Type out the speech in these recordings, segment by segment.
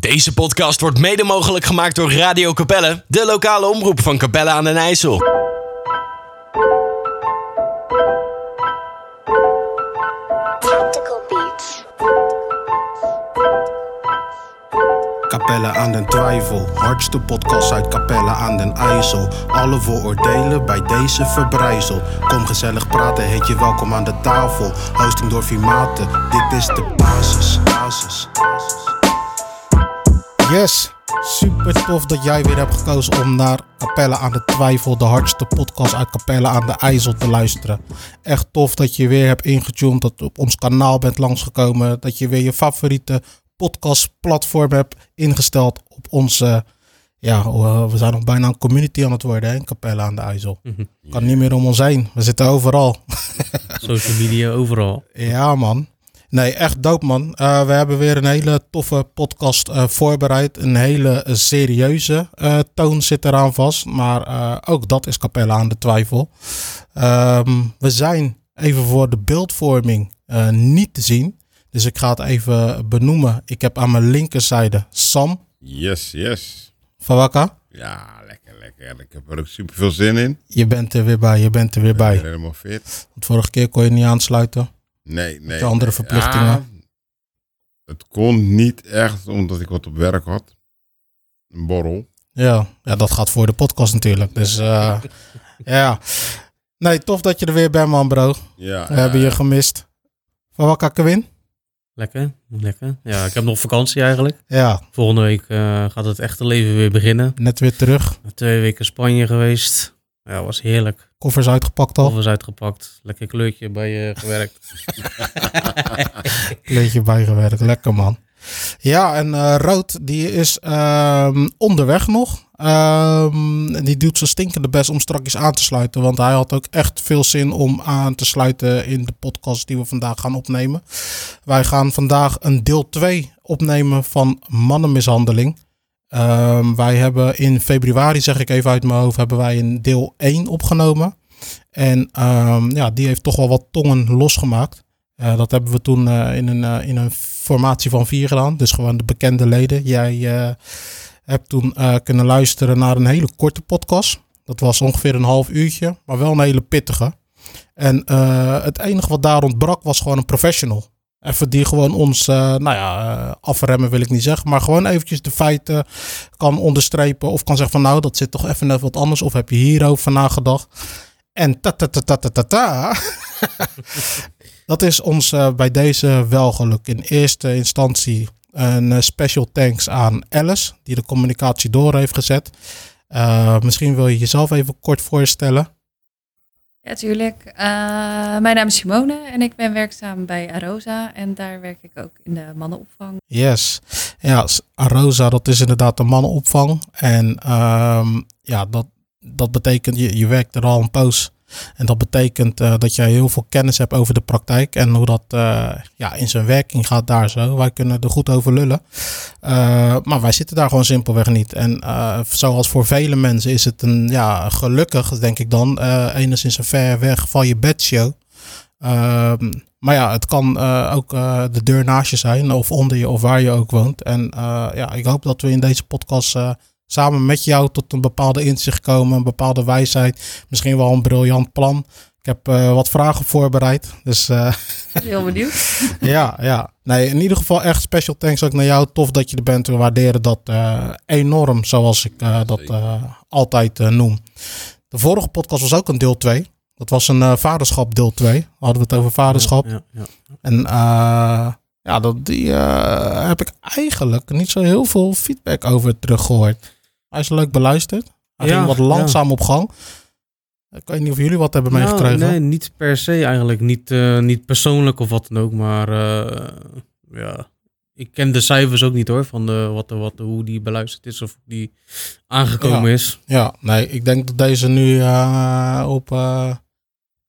Deze podcast wordt mede mogelijk gemaakt door Radio Capelle, de lokale omroep van Capelle aan den IJssel. Tactical Beats. Capelle aan den Twijfel, hardste podcast uit Capelle aan den IJssel. Alle vooroordelen bij deze verbrijzeld. Kom gezellig praten, heet je welkom aan de tafel. Hosting door Vimate, dit is de basis. basis, basis. Yes, super tof dat jij weer hebt gekozen om naar Capelle aan de Twijfel, de hardste podcast uit Capelle aan de IJssel te luisteren. Echt tof dat je weer hebt ingetuned, dat je op ons kanaal bent langsgekomen, dat je weer je favoriete podcastplatform hebt ingesteld op onze... Ja, we zijn nog bijna een community aan het worden hè, Capelle aan de IJssel. Kan niet meer om ons heen. We zitten overal. Social media overal. Ja, man. Nee, echt dope, man. Eh, we hebben weer een hele toffe podcast eh, voorbereid. Een hele serieuze eh, toon zit eraan vast. Maar ook dat is Capella aan de twijfel. Ehm, we zijn even voor de beeldvorming niet te zien. Dus ik ga het even benoemen. Ik heb aan mijn linkerzijde Sam Yes, yes. van Wakka. Ja, lekker, lekker. Ik heb er ook super veel zin in. Je bent er weer bij, je bent er weer bij. helemaal fit. Want vorige keer kon je niet aansluiten. Nee, nee. je andere nee. verplichtingen? Ja, het kon niet echt omdat ik wat op werk had. Een borrel. Ja, ja, dat gaat voor de podcast natuurlijk. Dus eh, ja. Nee, tof dat je er weer bent, man, bro. Ja, We hebben je gemist. Van Wakka Kewin? Lekker, lekker. Ja, ik heb nog vakantie eigenlijk. Ja, Volgende week eh, gaat het echte leven weer beginnen. net weer terug. Twee weken Spanje geweest. Ja, was heerlijk. Koffers uitgepakt al. Koffers uitgepakt. Lekker kleurtje bij je gewerkt. Kleedje bijgewerkt. Lekker, man. Ja, en eh, Rood, die is ehm, onderweg nog. Ehm, die doet zijn stinkende best om strakjes aan te sluiten. Want hij had ook echt veel zin om aan te sluiten in de podcast die we vandaag gaan opnemen. Wij gaan vandaag een deel 2 opnemen van mannenmishandeling. Ehm, wij hebben in februari, zeg ik even uit mijn hoofd, hebben wij een deel 1 opgenomen. En ehm, ja, die heeft toch wel wat tongen losgemaakt. Eh, dat hebben we toen eh, in, een, eh, in een formatie van vier gedaan. Dus gewoon de bekende leden. Jij hebt toen kunnen luisteren naar een hele korte podcast. Dat was ongeveer een half uurtje, maar wel een hele pittige. En het enige wat daar ontbrak was gewoon een professional. Even die gewoon ons, eh, nou ja, eh, afremmen wil ik niet zeggen. Maar gewoon eventjes de feiten kan onderstrepen. Of kan zeggen van nou, dat zit toch even net wat anders. Of heb je hierover nagedacht. En ta ta ta ta ta ta ta. Dat is ons eh, bij deze wel gelukt. In eerste instantie een special thanks aan Alice, die de communicatie door heeft gezet. Misschien wil je jezelf even kort voorstellen. Ja, tuurlijk. Eh, mijn naam is Simone en ik ben werkzaam bij Arosa. En daar werk ik ook in de mannenopvang. Yes. Ja, Arosa, dat is inderdaad de mannenopvang. En ehm, ja, dat, dat betekent, je, je werkt er al een poos. En dat betekent eh, dat jij heel veel kennis hebt over de praktijk en hoe dat eh, ja, in zijn werking gaat daar zo. Wij kunnen er goed over lullen. Eh, maar wij zitten daar gewoon simpelweg niet. En zoals voor vele mensen is het een, ja, gelukkig denk ik dan, enigszins een ver weg van je bedshow. Ehm, maar ja, het kan ook de deur naast je zijn, of onder je, of waar je ook woont. En ja, ik hoop dat we in deze podcast samen met jou tot een bepaalde inzicht komen, een bepaalde wijsheid. Misschien wel een briljant plan. Ik heb eh, wat vragen voorbereid. Dus eh, Heel benieuwd. ja, ja. Nee, in ieder geval echt special thanks ook naar jou. Tof dat je er bent. We waarderen dat eh, enorm, zoals ik eh, dat eh, altijd eh, noem. De vorige podcast was ook een deel 2. Dat was een eh, vaderschap deel 2. Hadden we het over vaderschap. Ja, ja. En eh, ja, dat, die eh, heb ik eigenlijk niet zo heel veel feedback over teruggehoord. Hij is leuk beluisterd. Hij Ja, ging wat ja. langzaam op gang. Ik weet niet of jullie wat hebben Nou, meegekregen. nee, niet per se eigenlijk. Niet, eh, niet persoonlijk of wat dan ook. Maar eh, ja, ik ken de cijfers ook niet hoor. Van de, wat, de, wat, de, hoe die beluisterd is of die aangekomen Ja. is. Ja, nee, ik denk dat deze nu eh, op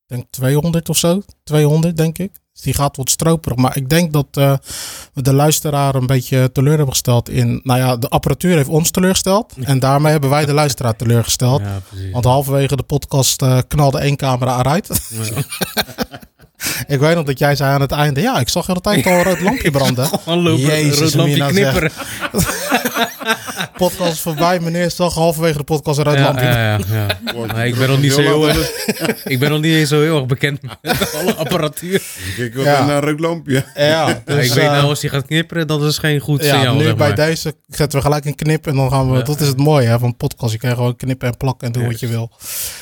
denk 200 of zo. 200 denk ik. Dus die gaat wat stroperig. Maar ik denk dat eh, we de luisteraar een beetje teleur hebben gesteld in... Nou ja, de apparatuur heeft ons teleurgesteld. En daarmee hebben wij de luisteraar teleurgesteld. Ja. Want halverwege de podcast eh, knalde één camera eruit. Ja. Ik weet nog dat jij zei aan het einde, ja, ik zag de hele tijd al een rood lampje branden. Gewoon lopen, Jezus, rood lampje zeg. knipperen. Podcast is voorbij, meneer, zag halverwege de podcast een rood Ja, lampje. ja, ja, ja. Maar ik ben nog niet zo heel erg, ik ben nog niet eens zo heel erg bekend met alle apparatuur. Ik wil Ja. een eh, rood lampje. Ja, dus, ik weet eh, nou, als hij gaat knipperen, dat is geen goed ja, signaal. nu zeg bij deze zetten we gelijk een knip en dan gaan we. Ja. Dat is het mooie hè, van podcast. Je kan gewoon knippen en plakken en doen wat je wil.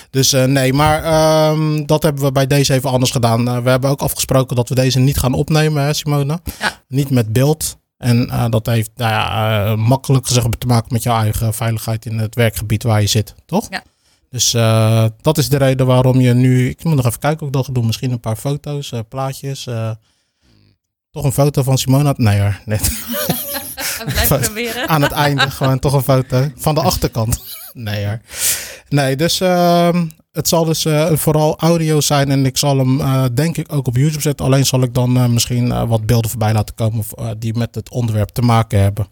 Dus eh, nee, maar ehm, dat hebben we bij deze even anders gedaan. Eh, we hebben ook afgesproken dat we deze niet gaan opnemen, hè, Simone? Ja. Niet met beeld. En eh, dat heeft nou ja, eh, makkelijk gezegd te maken met jouw eigen veiligheid in het werkgebied waar je zit, toch? Ja. Dus eh, dat is de reden waarom je nu. Ik moet nog even kijken of ik dat ga doen. Misschien een paar foto's, plaatjes. toch een foto van Simona? Nee hoor, net Blijf proberen. aan het einde gewoon toch een foto van de achterkant. Nee hoor. Nee, dus ehm, het zal dus eh, vooral audio zijn en ik zal hem eh, denk ik ook op YouTube zetten. Alleen zal ik dan eh, misschien wat beelden voorbij laten komen die met het onderwerp te maken hebben.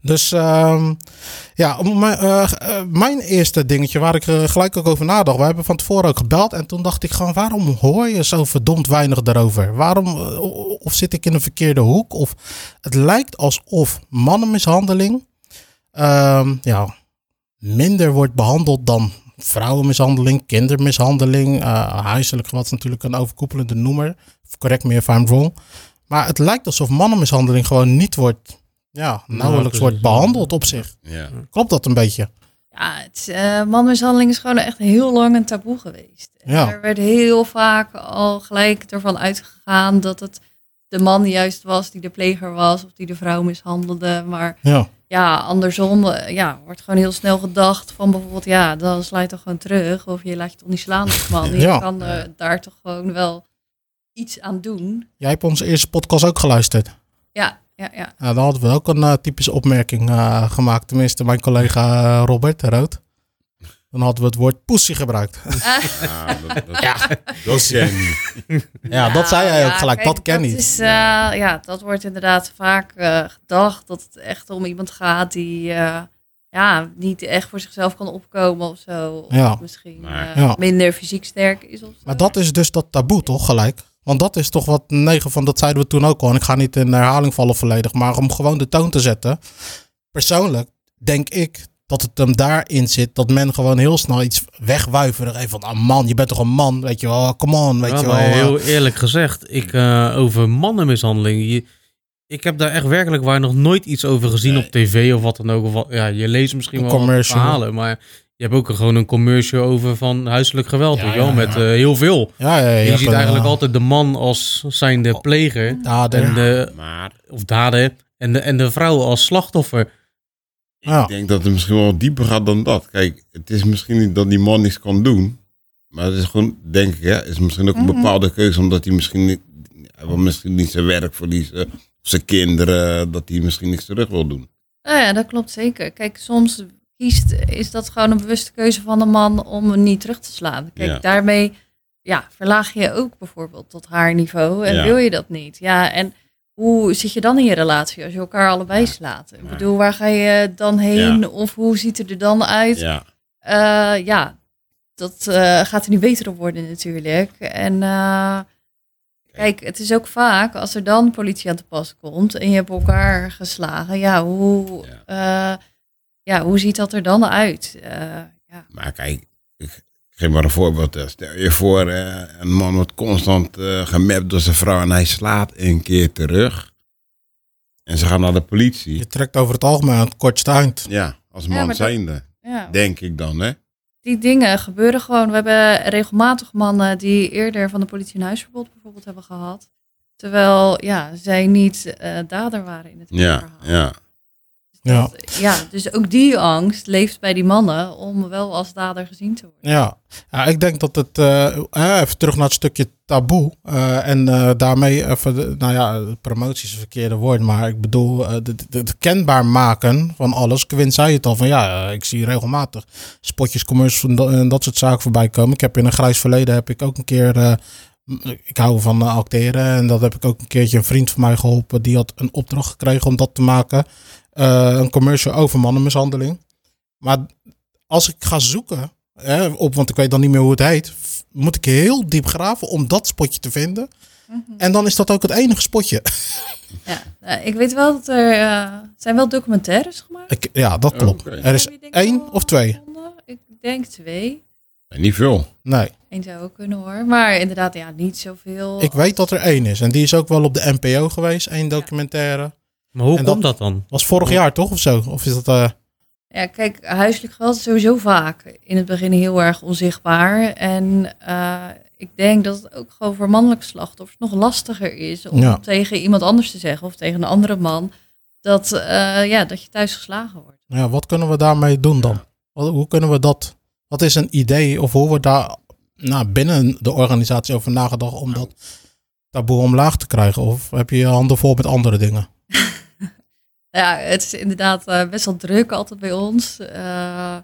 Dus ehm, ja, mijn, mijn eerste dingetje waar ik gelijk ook over nadacht. We hebben van tevoren ook gebeld en toen dacht ik gewoon, waarom hoor je zo verdomd weinig daarover? Waarom, of zit ik in een verkeerde hoek? Of het lijkt alsof mannenmishandeling ehm, ja, minder wordt behandeld dan vrouwenmishandeling, kindermishandeling. eh, huiselijk geweld is natuurlijk een overkoepelende noemer. Correct me if I'm wrong. Maar het lijkt alsof mannenmishandeling gewoon niet wordt, ja, nauwelijks wordt behandeld op zich. Ja. Klopt dat een beetje? Ja, het, is, eh, manmishandeling is gewoon echt heel lang een taboe geweest. Ja. Er werd heel vaak al gelijk ervan uitgegaan dat het de man juist was die de pleger was of die de vrouw mishandelde. Maar Ja, ja, andersom eh, ja, wordt gewoon heel snel gedacht van bijvoorbeeld, ja, dan sla je toch gewoon terug. Of je laat je toch niet slaan als man. Je Ja. kan eh, daar toch gewoon wel iets aan doen. jij hebt onze eerste podcast ook geluisterd. Ja, ja, ja. Nou, dan hadden we ook een eh, typische opmerking gemaakt. Tenminste, mijn collega Robert Rood. Dan hadden we het woord pussy gebruikt. Ja, dat, dat, ja. dat ken. Ja, dat zei jij ja, ook gelijk. kijk, dat ken niet. Is, eh, ja, dat wordt inderdaad vaak eh, gedacht dat het echt om iemand gaat die eh, ja, niet echt voor zichzelf kan opkomen of zo. Of Ja. misschien Maar- eh, Ja. minder fysiek sterk is of zo. Maar dat is dus dat taboe, toch? Gelijk. Want dat is toch wat negen van, dat zeiden we toen ook al. En ik ga niet in herhaling vallen volledig. Maar om gewoon de toon te zetten. Persoonlijk denk ik dat het hem daarin zit. Dat men gewoon heel snel iets wegwuiveren. Even van, ah man, je bent toch een man? Weet je wel, come on, weet Ja, je wel. maar eh. heel eerlijk gezegd, ik, eh, over mannenmishandeling. Je, ik heb daar echt werkelijk waar nog nooit iets over gezien Nee. op tv of wat dan ook. Of wat, ja, je leest misschien Een wel commercial. verhalen, maar je hebt ook gewoon een commercial over van huiselijk geweld. Ja, weet je wel, ja, met ja. eh, heel veel. Ja, ja, ja, je hebt ziet een, eigenlijk altijd de man als zijnde pleger. dader. En de, Maar of dader. En de, en de vrouw als slachtoffer. Ja. ik denk dat het misschien wel dieper gaat dan dat. Kijk, het is misschien niet dat die man niks kan doen. Maar het is gewoon, denk ik, hè, is misschien ook een Mhm. bepaalde keuze. Omdat hij misschien niet, hij wil misschien niet zijn werk verliezen. Of zijn kinderen, dat hij misschien niks terug wil doen. Nou ja, dat klopt zeker. Kijk, soms kiest, is dat gewoon een bewuste keuze van de man om hem niet terug te slaan. Kijk, Ja. daarmee ja, verlaag je ook bijvoorbeeld tot haar niveau en Ja. wil je dat niet. Ja, en hoe zit je dan in je relatie als je elkaar allebei slaat? Ik Ja. bedoel, waar ga je dan heen of hoe ziet het er dan uit? Ja, Eh, ja, dat eh, gaat er niet beter op worden natuurlijk. En eh, kijk, het is ook vaak als er dan politie aan te pas komt en je hebt elkaar geslagen. Ja, hoe, ja. ja, hoe ziet dat er dan uit? Ja. maar kijk, geef maar een voorbeeld. hè. Stel je voor, eh, een man wordt constant eh gemapt door zijn vrouw en hij slaat een keer terug. En ze gaan naar de politie. Je trekt over het algemeen kortste eind. Ja, als Ja, man zijnde. ja. Denk ik dan, hè? Die dingen gebeuren gewoon. We hebben regelmatig mannen die eerder van de politie een huisverbod bijvoorbeeld hebben gehad. Terwijl ja, zij niet eh, dader waren in het Ja, verhaal. ja. Ja. Dat- ja, dus ook die angst leeft bij die mannen om wel als dader gezien te worden. Ja, ja ik denk dat het, eh, even terug naar het stukje taboe. eh, en eh, daarmee even, nou ja, promotie is een verkeerde woord, maar ik bedoel, het- kenbaar maken van alles. Quinn zei het al van ja, ik zie regelmatig spotjes, commercials en dat, soort zaken voorbij komen. Ik heb in een grijs verleden heb ik ook een keer, ik hou van acteren en dat heb ik ook een keertje een vriend van mij geholpen. Die had een opdracht gekregen om dat te maken. Eh, een commercial over mannenmishandeling. Maar als ik ga zoeken, hè, op, want ik weet dan niet meer hoe het heet. moet ik heel diep graven om dat spotje te vinden. Mhm. En dan is dat ook het enige spotje. Ja, eh, ik weet wel dat er eh, zijn wel documentaires gemaakt. Ik, ja, dat klopt. Er is één wel of twee? Ik denk twee. En niet veel. Nee, Eén zou ook kunnen hoor. Maar inderdaad, ja, niet zoveel. ik weet dat er één is. En die is ook wel op de NPO geweest, één documentaire. Maar hoe En komt dat dan? Was vorig jaar toch of zo? Of is dat... eh, Ja, kijk, huiselijk geweld is sowieso vaak in het begin heel erg onzichtbaar. En eh, ik denk dat het ook gewoon voor mannelijke slachtoffers nog lastiger is om Ja. tegen iemand anders te zeggen of tegen een andere man dat, eh, ja, dat je thuis geslagen wordt. ja, wat kunnen we daarmee doen dan? Wat- Hoe kunnen we dat... Wat is een idee of hoe we daar nou, binnen de organisatie over nagedacht om dat taboe omlaag te krijgen? Of heb je je handen vol met andere dingen? Ja, het is inderdaad eh, best wel druk altijd bij ons. Eh,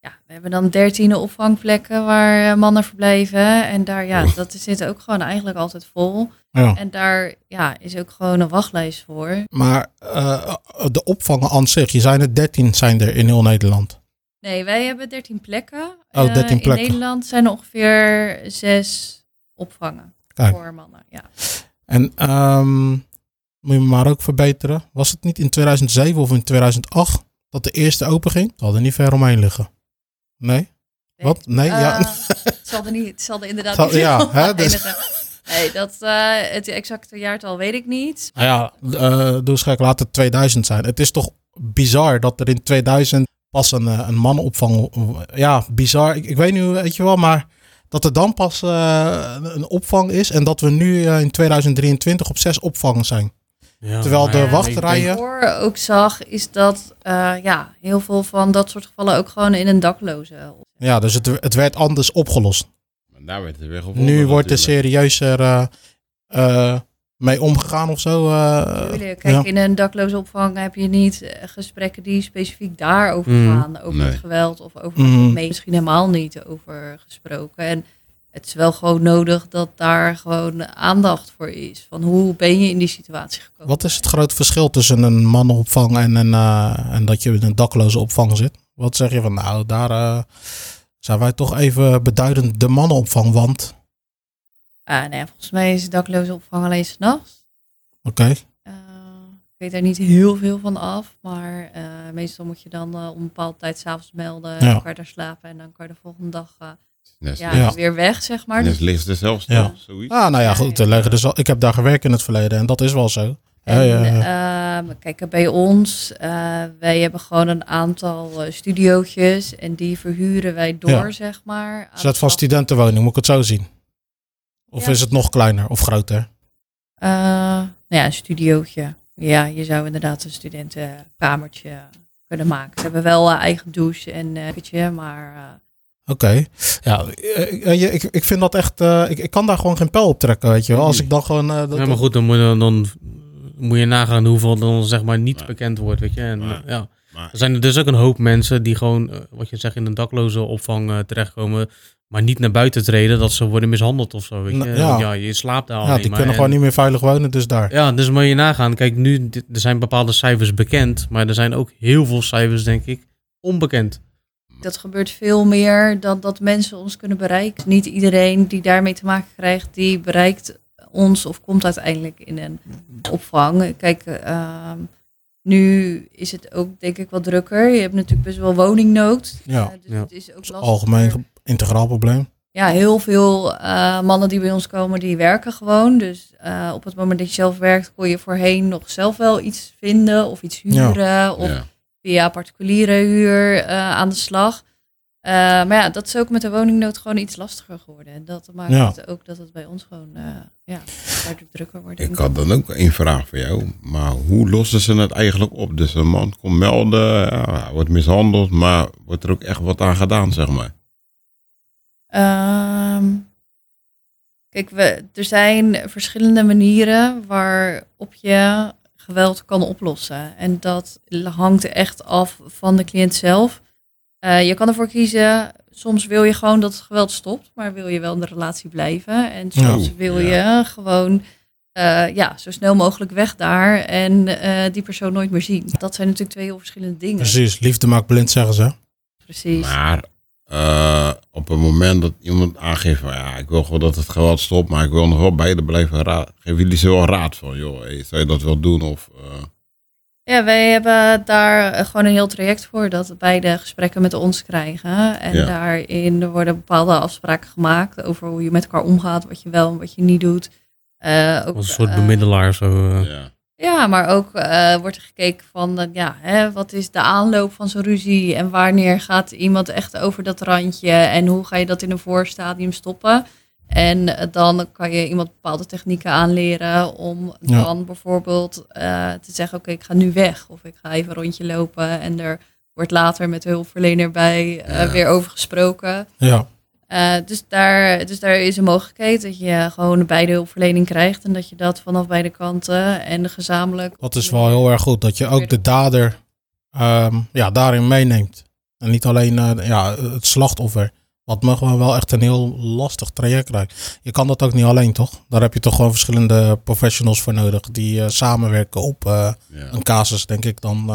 ja, we hebben dan dertien opvangplekken waar eh, mannen verblijven. En daar, ja, dat zit ook gewoon eigenlijk altijd vol. Ja. En daar ja, is ook gewoon een wachtlijst voor. Maar de opvangen aan zich, je zijn er 13 zijn er in heel Nederland. Nee, wij hebben 13 plekken. Oh, Eh, 13 In plekken. Nederland zijn er ongeveer zes opvangen Kijk. voor mannen. Ja. En ehm, moet je maar ook verbeteren. Was het niet in 2007 of in 2008 dat de eerste open ging? Het er niet ver omheen liggen. Nee? Wat? Nee? ja. Het, zal er niet, het zal er inderdaad Zal- niet ja, hè, dus-. Nee, dat, eh, het exacte jaartal weet ik niet. Nou ja, doe eens gek, laat het 2000 zijn. Het is toch bizar dat er in 2000 pas een, eh, een mannenopvang... Ja, bizar. Ik, ik weet nu, weet je wel, maar dat er dan pas eh, een- opvang is... en dat we nu in 2023 op zes opvangen zijn. Ja, Terwijl de ik wachtrijen- Wat ik voor ook zag, is dat eh, ja, heel veel van dat soort gevallen ook gewoon in een dakloze. Ja, dus het, het werd anders opgelost. Maar daar werd er weer gevonden. Nu wordt er serieuzer eh, eh, mee omgegaan of zo. eh. Tuurlijk. Kijk, ja. in een dakloze opvang heb je niet gesprekken die specifiek daarover Mm. gaan. Over Nee. het geweld of over het mee. Misschien helemaal niet over gesproken. En het is wel gewoon nodig dat daar gewoon aandacht voor is. Van hoe ben je in die situatie gekomen? Wat is het grote verschil tussen een mannenopvang en, een, eh, en dat je in een dakloze opvang zit? Wat zeg je van, nou, daar eh, zijn wij toch even beduidend de mannenopvang, want... Ah, nou ja, volgens mij is dakloze opvang alleen s'nachts. Oké, Eh, ik weet daar niet heel veel van af, maar meestal moet je dan om een bepaalde tijd s'avonds melden. Ja. Dan kan je daar slapen en dan kan je de volgende dag ja, Ja. weer weg, zeg maar. Dus, ligt er zelfs Ja. nog zoiets. ah, nou ja, goed, ja. er liggen dus al, ik heb daar gewerkt in het verleden en dat is wel zo. en, Ja, ja, ja. ehm, kijk, bij ons, eh, wij hebben gewoon een aantal eh, studiootjes en die verhuren wij door, Ja. zeg maar. Is dat de van studentenwoning, moet ik het zo zien? Of Ja. is het nog kleiner of groter? Eh, nou ja, een studiootje. Ja, je zou inderdaad een studentenkamertje kunnen maken. Ze hebben wel een eigen douche en eh kitje, maar... Oké. Ja, eh, eh, je- ik, ik vind dat echt... eh, ik, ik kan daar gewoon geen pijl op trekken, weet je wel. Als ik dan gewoon... eh, dat- Ja, maar goed, dan moet, je, dan moet je nagaan hoeveel dan zeg maar niet Ja. bekend wordt, weet je. En, Ja. eh, ja. Maar Er zijn er dus ook een hoop mensen die gewoon, wat je zegt, in een dakloze opvang terechtkomen, maar niet naar buiten treden dat ze worden mishandeld of zo, weet je. Nou, ja. Ja, je slaapt daar ja, alleen die maar. kunnen En- gewoon niet meer veilig wonen, dus daar. Ja, dus moet je nagaan. Kijk, nu, er zijn bepaalde cijfers bekend, maar er zijn ook heel veel cijfers, denk ik, onbekend. Dat gebeurt veel meer dan dat mensen ons kunnen bereiken. Niet iedereen die daarmee te maken krijgt, die bereikt ons of komt uiteindelijk in een opvang. Kijk, ehm, nu is het ook denk ik wat drukker. Je hebt natuurlijk best wel woningnood. Ja. Eh, dus Ja. het is ook lastig. Algemeen integraal probleem. Ja, heel veel eh, mannen die bij ons komen, die werken gewoon. Dus eh, op het moment dat je zelf werkt, kon je voorheen nog zelf wel iets vinden of iets huren. Of ja. Via particuliere huur eh, aan de slag. Eh, maar ja, dat is ook met de woningnood gewoon iets lastiger geworden. En dat maakt Ja. het ook dat het bij ons gewoon eh ja, daardoor drukker wordt. Ik had dan ook één vraag voor jou. Maar hoe lossen ze het eigenlijk op? Dus een man komt melden, ja, wordt mishandeld, maar wordt er ook echt wat aan gedaan, zeg maar? Ehm, kijk, we, er zijn verschillende manieren waarop je geweld kan oplossen. En dat hangt echt af van de cliënt zelf. Eh, je kan ervoor kiezen, soms wil je gewoon dat het geweld stopt, maar wil je wel in de relatie blijven. En soms wil Ja. je gewoon eh, ja, zo snel mogelijk weg daar en eh, die persoon nooit meer zien. Dat zijn natuurlijk twee heel verschillende dingen. Precies, liefde maakt blind, zeggen ze. Precies. Maar eh, op het moment dat iemand aangeeft van ja, ik wil gewoon dat het geweld stopt, maar ik wil nog wel beide blijven raad. Geven jullie ze wel raad van, joh, hey, zou je dat wel doen? Of, eh, Ja, wij hebben daar eh, gewoon een heel traject voor dat beide gesprekken met ons krijgen. En Ja. daarin worden bepaalde afspraken gemaakt over hoe je met elkaar omgaat, wat je wel en wat je niet doet. Eh, ook, Als een soort bemiddelaar zo. ja. Ja, maar ook eh, wordt er gekeken van, eh, ja, hè, wat is de aanloop van zo'n ruzie en wanneer gaat iemand echt over dat randje en hoe ga je dat in een voorstadium stoppen? En eh, dan kan je iemand bepaalde technieken aanleren om Ja. dan bijvoorbeeld te zeggen, oké, ik ga nu weg of ik ga even een rondje lopen en er wordt later met de hulpverlener bij Ja. weer over gesproken. Ja. Eh, dus, daar, dus daar is een mogelijkheid dat je gewoon beide hulpverlening krijgt en dat je dat vanaf beide kanten en gezamenlijk. Dat is wel heel erg goed. Dat je ook de dader ehm, ja, daarin meeneemt. En niet alleen eh, ja, het slachtoffer. Wat me gewoon wel echt een heel lastig traject lijkt. Je kan dat ook niet alleen, toch? Daar heb je toch gewoon verschillende professionals voor nodig. Die eh, samenwerken op eh, Ja. een casus, denk ik dan.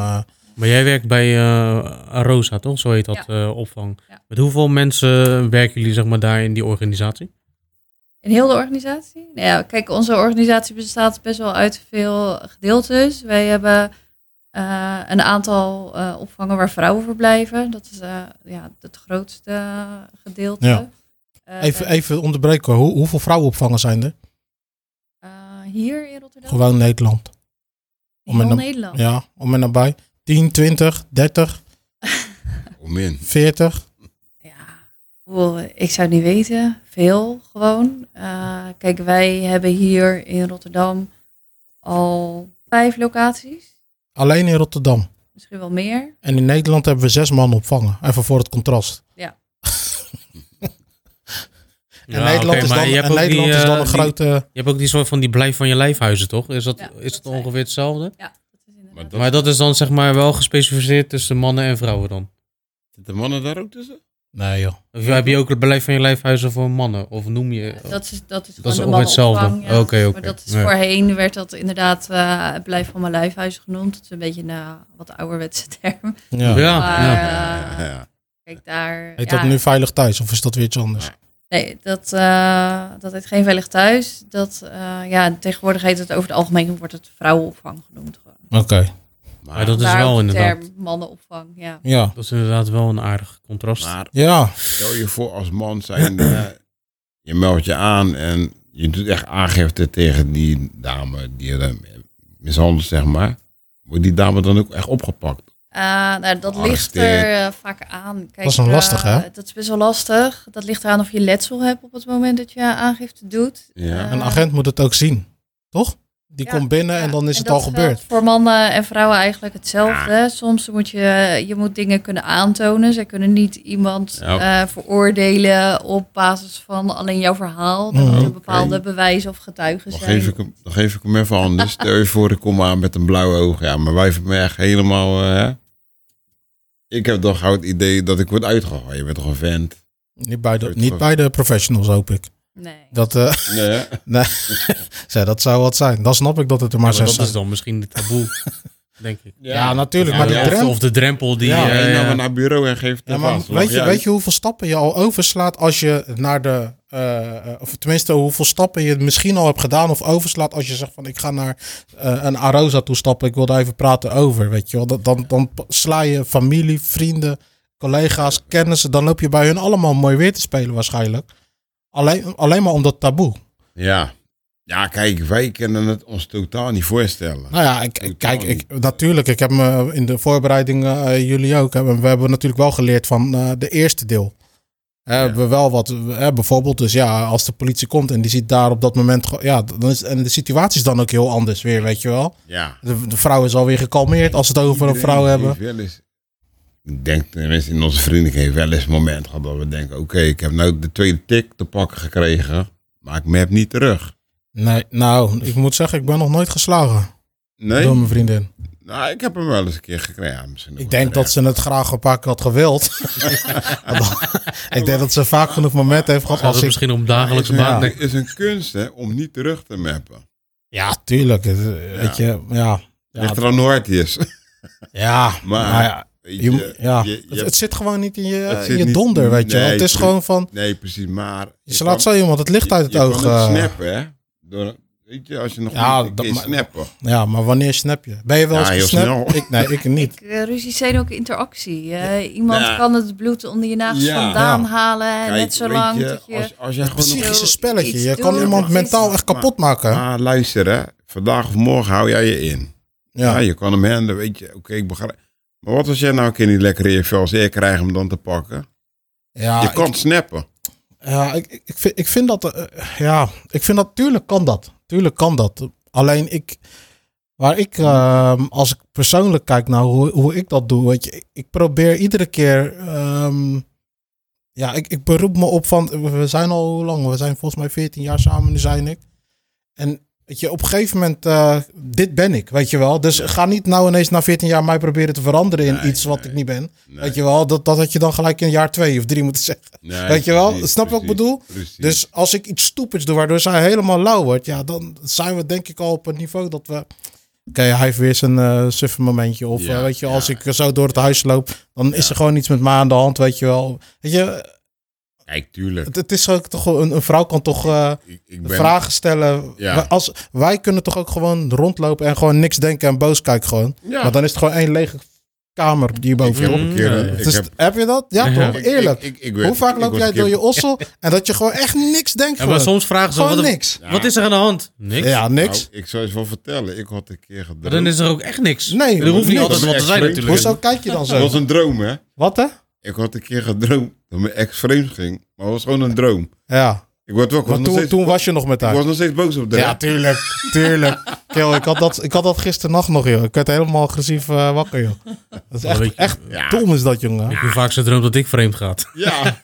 Maar jij werkt bij eh, Arosa, toch? Zo heet dat eh, opvang. Ja. Met hoeveel mensen werken jullie zeg maar, daar in die organisatie? In heel de organisatie? Nou ja, kijk, onze organisatie bestaat best wel uit veel gedeeltes. Wij hebben eh, een aantal eh, opvangen waar vrouwen verblijven. Dat is eh, ja, het grootste gedeelte. Ja. Even, even onderbreken. Hoe, hoeveel vrouwenopvangen zijn er? eh, hier in Rotterdam? Gewoon Nederland. in om en Nederland. Ja, om en nabij. 10, 20, 30, Om in. 40. Ja, ik zou het niet weten. Veel gewoon. Eh, kijk, wij hebben hier in Rotterdam al vijf locaties. Alleen in Rotterdam. Misschien wel meer. En in Nederland hebben we zes man opvangen. Even voor het contrast. En Nederland, oké, is, maar dan, je hebt en Nederland die, is dan eh, een die- grote... Je hebt ook die soort van die blijf van je lijfhuizen, toch? Is dat, Ja, is dat ongeveer hetzelfde? Ja. Maar dat, Maar dat is dan zeg maar wel gespecificeerd tussen mannen en vrouwen dan? Zitten mannen daar ook tussen? Nee joh. Of heb je ook het blijf van je lijfhuizen voor mannen? Of noem je... Dat is, dat is, Dat is gewoon ongeveer de hetzelfde. ja. Oké, oké. Maar dat is Ja. voorheen werd dat inderdaad eh, het blijf van mijn lijfhuis genoemd. Dat is een beetje een wat ouderwetse term. Ja. Ja, maar ja. eh, ja. kijk daar. Heet ja, dat nu veilig thuis of is dat weer iets anders? Nee, dat, eh dat heet geen veilig thuis. Dat, eh, ja, tegenwoordig heet het over het algemeen wordt het vrouwenopvang genoemd. Oké. Maar dat is wel inderdaad... term mannenopvang, ja. Ja. Dat is inderdaad wel een aardig contrast. Maar Ja. stel je voor als man zijn, eh, je meldt je aan en je doet echt aangifte tegen die dame die je dan mishandelt, zeg maar. Wordt die dame dan ook echt opgepakt? Eh, nou, dat ligt er eh, vaak aan. Kijk, Dat is een eh, lastige, hè? Dat is best wel lastig. Dat ligt eraan of je letsel hebt op het moment dat je aangifte doet. Ja. Eh, Een agent moet het ook zien. Toch? Die Ja, komt binnen en dan is En het dat al geldt gebeurd. Voor mannen en vrouwen eigenlijk hetzelfde. Soms moet je, je moet dingen kunnen aantonen. Ze kunnen niet iemand Ja. eh, veroordelen op basis van alleen jouw verhaal. Er moeten Oké. bepaalde bewijzen of getuigen Dan zijn. geef, ik hem, dan geef ik hem even anders. Stel je voor, ik kom aan met een blauwe oog. Ja, mijn wijf heeft me echt helemaal... eh, hè? ik heb toch gauw het idee dat ik word uitgegooid. Je bent toch een vent? Niet bij de, niet bij de professionals, hoop ik. Nee. Dat, eh, Nee, nee. Zeg, dat zou wat zijn. Dan snap ik dat het er maar Ja, maar zes dat is dan misschien de taboe, denk ik. Ja, natuurlijk. Ja, maar de drempel... of de drempel die... Ja, eh, Ja, je naar het bureau en geeft Ja, het maar vast. weet, je, weet je hoeveel stappen je al overslaat als je naar de. eh, eh, of tenminste, hoeveel stappen je misschien al hebt gedaan of overslaat als je zegt van ik ga naar eh, een Arosa toe stappen, ik wil daar even praten over. Weet je wel, Dat- dan, dan sla je familie, vrienden, collega's, kennissen, dan loop je bij hun allemaal mooi weer te spelen waarschijnlijk. Alleen, alleen maar om dat taboe. Ja. Ja, kijk, wij kunnen het ons totaal niet voorstellen. Nou ja, ik, kijk, ik, natuurlijk, ik heb me in de voorbereiding, eh, jullie ook, hebben, we hebben natuurlijk wel geleerd van eh, de eerste deel. Hè, Hebben we wel wat, hè, bijvoorbeeld, dus ja, als de politie komt en die ziet daar op dat moment, ja, dan is, en de situatie is dan ook heel anders weer, weet je wel. Ja. De, de vrouw is alweer gekalmeerd als we het over een vrouw hebben. wel eens- ik denk, tenminste in onze vrienden heeft wel eens een moment gehad dat we denken, oké, ik heb nou de tweede tik te pakken gekregen, maar ik map niet terug. Nee, nou, ik moet zeggen, ik ben nog nooit geslagen Nee? door mijn vriendin. Nou, ik heb hem wel eens een keer gekregen. Ja, Ik denk dat ze het graag een paar keer had gewild. ik denk dat ze vaak genoeg momenten heeft gehad als het ik misschien om dagelijkse Het is, basis? een, het is een kunst hè, om niet terug te mappen. Ja, tuurlijk. het- Weet je, ja. Ja, Ligt er aan hoe hard hij is. ja Maar- maar ja, Je, je, ja, je- je het, hebt- het zit gewoon niet in je, Het in je niet- donder, weet je nee, Het is gewoon van, Nee, precies, maar... je slaat zo iemand het licht je- uit het je oog. kan het eh. snappen, hè. Door, weet je, als je nog Ja, niet dat kun je ma- snappen. Ja, maar wanneer snap je? Ben je wel Ja, eens gesnapt? snel. Ik, nee, ik niet. Ik, eh, ruzies zijn ook interactie. eh. iemand Ja. kan het bloed onder je nagels Ja. vandaan Ja. halen. Kijk, net zo lang je, dat je... Als, als jij gewoon nog- Psychische spelletje. Je kan iemand mentaal echt kapot maken. Maar luister, hè. Vandaag of morgen hou jij je in. Ja, Ja. je kan hem handelen, weet je. Oké, ik begrijp. Maar wat als jij nou een keer niet lekker in je vel zit, je krijgt hem dan te pakken? Ja, je ik- kan het snappen. Ja, ik, ik, ik vind, ik vind dat. eh, ja, ik vind dat. Tuurlijk kan dat. Tuurlijk kan dat. Alleen ik. Waar ik, ehm, als ik persoonlijk kijk naar hoe, hoe ik dat doe, weet je, ik, ik probeer iedere keer. ehm, ja, ik, ik beroep me op van. We zijn al hoe lang? We zijn volgens mij 14 jaar samen, nu zijn ik. En weet je, op een gegeven moment, eh, dit ben ik, weet je wel. Dus ga niet nou ineens na 14 jaar mij proberen te veranderen in Nee, iets wat nee. ik niet ben. Nee. Weet je wel, dat, dat had je dan gelijk in jaar twee of drie moeten zeggen. Weet je wel? precies, Snap je wat ik bedoel? precies. Dus als ik iets stoepids doe waardoor zij helemaal lauw wordt, ja, dan zijn we denk ik al op een niveau dat we. Oké, hij heeft weer zijn suffe momentje. Of Ja, eh, weet je, als ik zo door het huis loop, dan is er gewoon iets met mij aan de hand, weet je wel. Weet je, Kijk, tuurlijk. het, het is ook toch een, een vrouw kan toch eh, Ik, ik ben, vragen stellen. Ja. Als, wij kunnen toch ook gewoon rondlopen en gewoon niks denken en boos kijken gewoon. Ja. Maar dan is het gewoon één lege kamer die je ik boven heb een keer... Ja. is- heb, heb je dat? Ja, Ja. toch? Eerlijk. Ik, ik, ik werd- Hoe vaak ik loop jij keer- door je ossel en dat je gewoon echt niks denkt? Ja, maar soms vragen ze, Gewoon wat, niks. Ja. wat is er aan de hand? Niks. Ja, niks. Nou, ik zou je wel vertellen. Ik had een keer Maar gedroomd. dan is er ook echt niks. Nee, er hoeft niet altijd wat te zijn natuurlijk. Hoezo kijk je dan zo? was een droom, hè. Wat hè? Ik had een keer gedroomd dat mijn ex vreemd ging. Maar het was gewoon een droom. Ja. Ik word wakker. Maar toen, steeds- toen was je nog met Ik haar. was nog steeds boos op de Ja, tuurlijk. Tuurlijk. Kill, ik, had dat, ik had dat gisternacht nog, joh. Ik werd helemaal agressief eh, wakker, joh. Dat is echt, echt Ja. dom is dat, jongen. Ik heb vaak zo droom dat ik vreemd gaat. Ja.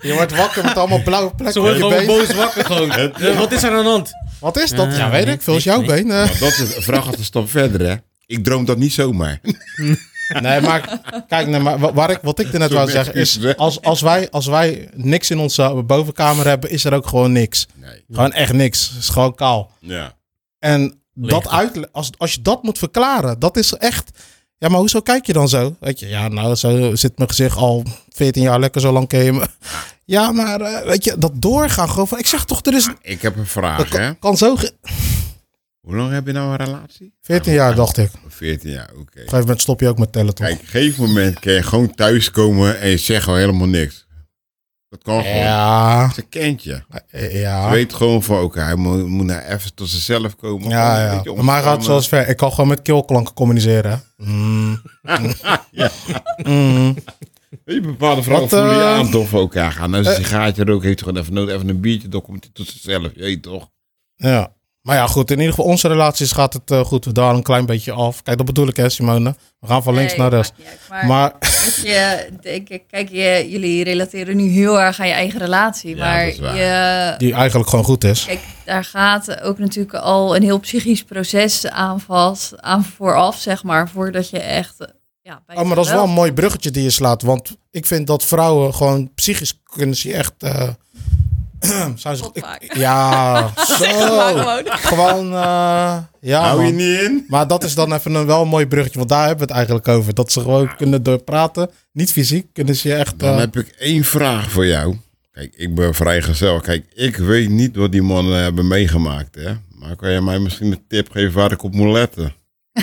Je wordt wakker met allemaal blauwe plekken op worden je gewoon boos wakker gewoon. Wat is er aan de hand? Wat is dat? Ja, Ja, weet nee, ik. Veel is jouw nee. been. eh. Dat is vraag gaat een stap verder, hè. Ik droom dat niet zomaar. Nee, maar kijk, nee, maar wa- waar ik, wat ik er net wou zeggen is... Als, als, wij, als wij niks in onze bovenkamer hebben, is er ook gewoon niks. Nee. Gewoon echt niks. Het is gewoon kaal. Ja. En dat uit, als, als je dat moet verklaren, dat is echt. Ja, maar hoezo kijk je dan zo? Weet je, ja, nou, zo zit mijn gezicht al 14 jaar lekker, zo lang ken je me. Ja, maar eh, weet je, dat doorgaan gewoon van, ik zeg toch, er is, Ik heb een dat vraag, hè. kan, zo, Hoe lang heb je nou een relatie? 14 jaar dacht ik. Op 14 jaar, oké. een gegeven moment stop je ook met tellen, toch? Kijk, op een gegeven moment kan je gewoon thuiskomen en je zegt gewoon helemaal niks. Dat kan gewoon. Ja, Ze kent je. eh, Ze ja, weet gewoon van, oké, hij moet, moet nou even tot zichzelf komen. ja, een ja. beetje Maar hij gaat zoals ver. Ik kan gewoon met keelklanken communiceren. Mm. Mm. Weet je, bepaalde vrouwen Wat, voelen je eh, aan toch van, oké, hij gaat nou zijn sigaartje roken, heeft gewoon even nodig, even een biertje, dan komt hij tot zichzelf. Je weet toch? Ja. Maar ja, goed. In ieder geval, onze relaties gaat het eh, goed. We dalen een klein beetje af. Kijk, dat bedoel ik, hè, Simone. We gaan van links Nee, naar rechts. Maar, Maar weet je, denk ik, kijk, je, jullie relateren nu heel erg aan je eigen relatie. Ja, maar dat is waar. je, die eigenlijk gewoon goed is. Kijk, daar gaat ook natuurlijk al een heel psychisch proces aan vast, aan vooraf, zeg maar, voordat je echt. eh, Ja, bij Oh, maar dat is wel een mooi bruggetje die je slaat. Want ik vind dat vrouwen gewoon psychisch kunnen ze echt... eh zijn ze, Kapot ik- ja, maar zo. gewoon. Gewoon, eh, ja Hou je niet in? Maar dat is dan even een wel een mooi bruggetje. Want daar hebben we het eigenlijk over. Dat ze gewoon kunnen doorpraten. Niet fysiek. Kunnen ze je echt... Dan eh, heb ik één vraag voor jou. Kijk, ik ben vrijgezel. Kijk, ik weet niet wat die mannen hebben meegemaakt, hè. Maar kan je mij misschien een tip geven waar ik op moet letten?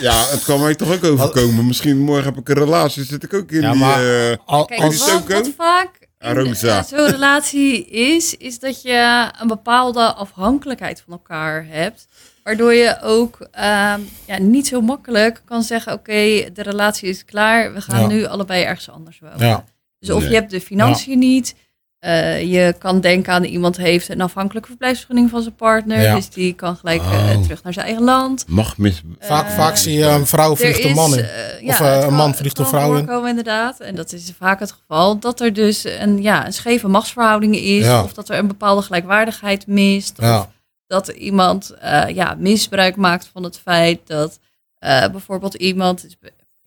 ja, het kan mij toch ook overkomen. Misschien morgen heb ik een relatie, zit ik ook in Ja, die... maar- eh, die als, wat, Toko? wat vaak Arosa. eh, zo'n relatie is, is dat je een bepaalde afhankelijkheid van elkaar hebt. Waardoor je ook ehm, ja, niet zo makkelijk kan zeggen: Oké, de relatie is klaar, we gaan Ja. nu allebei ergens anders wonen. ja. Dus of Nee. je hebt de financiën niet. Eh, je kan denken aan iemand heeft een afhankelijke verblijfsvergunning van zijn partner. Ja. Dus die kan gelijk eh, Oh. terug naar zijn eigen land. Mag mis... Vaak, Eh, vaak zie je een vrouw vliegt een man in. Of, ja, een man vliegt een vrouw in. voorkomen, inderdaad. En dat is vaak het geval. Dat er dus een, ja, een scheve machtsverhouding is. Ja. Of dat er een bepaalde gelijkwaardigheid mist. Ja. Of dat iemand eh, ja, misbruik maakt van het feit dat eh, bijvoorbeeld iemand...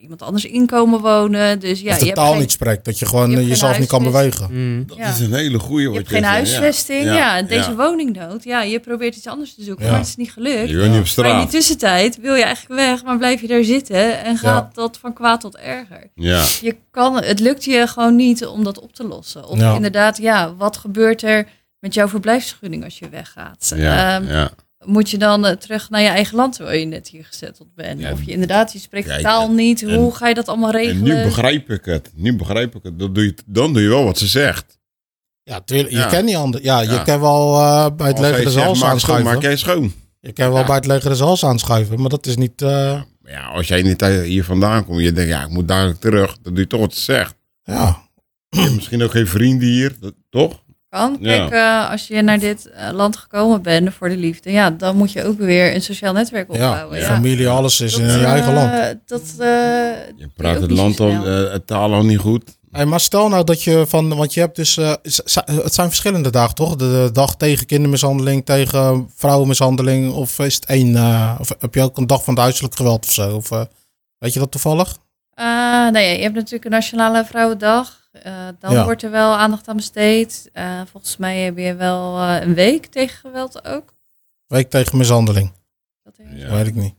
iemand anders in komen wonen. Dus ja, of je de hebt taal geen, niet spreekt. Dat je gewoon je eh, jezelf niet kan bewegen. Mm. Dat Ja. is een hele goeie je wat hebt geen ja. huisvesting. Ja, deze ja. woningnood. Ja, je probeert iets anders te zoeken, Ja. maar het is niet gelukt. Je niet op Maar in die straat. tussentijd wil je eigenlijk weg, maar blijf je daar zitten en gaat Ja. dat van kwaad tot erger. Ja. Je kan, het lukt je gewoon niet om dat op te lossen. Of Ja. inderdaad, ja, wat gebeurt er met jouw verblijfsvergunning als je weggaat? Ja. Ehm, ja. Moet je dan eh, terug naar je eigen land terwijl je net hier gezetteld bent? Ja, of je inderdaad, je spreekt de ja, taal niet. en- Hoe ga je dat allemaal En regelen? nu begrijp ik het. Nu begrijp ik het. Dan doe je, dan doe je wel wat ze zegt. Ja, tuurlijk. Je Ja. kent niet anders. Ja, je kan wel eh, bij het Als leger de zals aanschuiven. maak jij schoon. Je kan wel Ja. bij het leger de zals aanschuiven, maar dat is niet... eh, Maar Ja, als jij niet hier vandaan komt, je denkt, ja, ik moet dadelijk terug. Dan doe je toch wat ze zegt. ja, Je hebt misschien ook geen vrienden hier, dat- toch? Kan. Ja. Kijk, eh, als je naar dit eh, land gekomen bent voor de liefde, ja, dan moet je ook weer een sociaal netwerk opbouwen. Ja, familie, alles is in je eigen eh, land. Dat, eh, Je praat het land al, eh, het taal al niet goed. Hey, maar stel nou dat je van, want je hebt dus, eh, het zijn verschillende dagen toch? De, de dag tegen kindermishandeling, tegen vrouwenmishandeling, of is het één, eh, of heb je ook een dag van het huiselijk geweld of zo? Of, weet je dat toevallig? Eh, nee, je hebt natuurlijk een Nationale Vrouwendag. Eh, dan Ja. wordt er wel aandacht aan besteed. Eh, volgens mij heb je wel eh, een week tegen geweld ook. Week tegen mishandeling, Dat Ja. weet ik niet.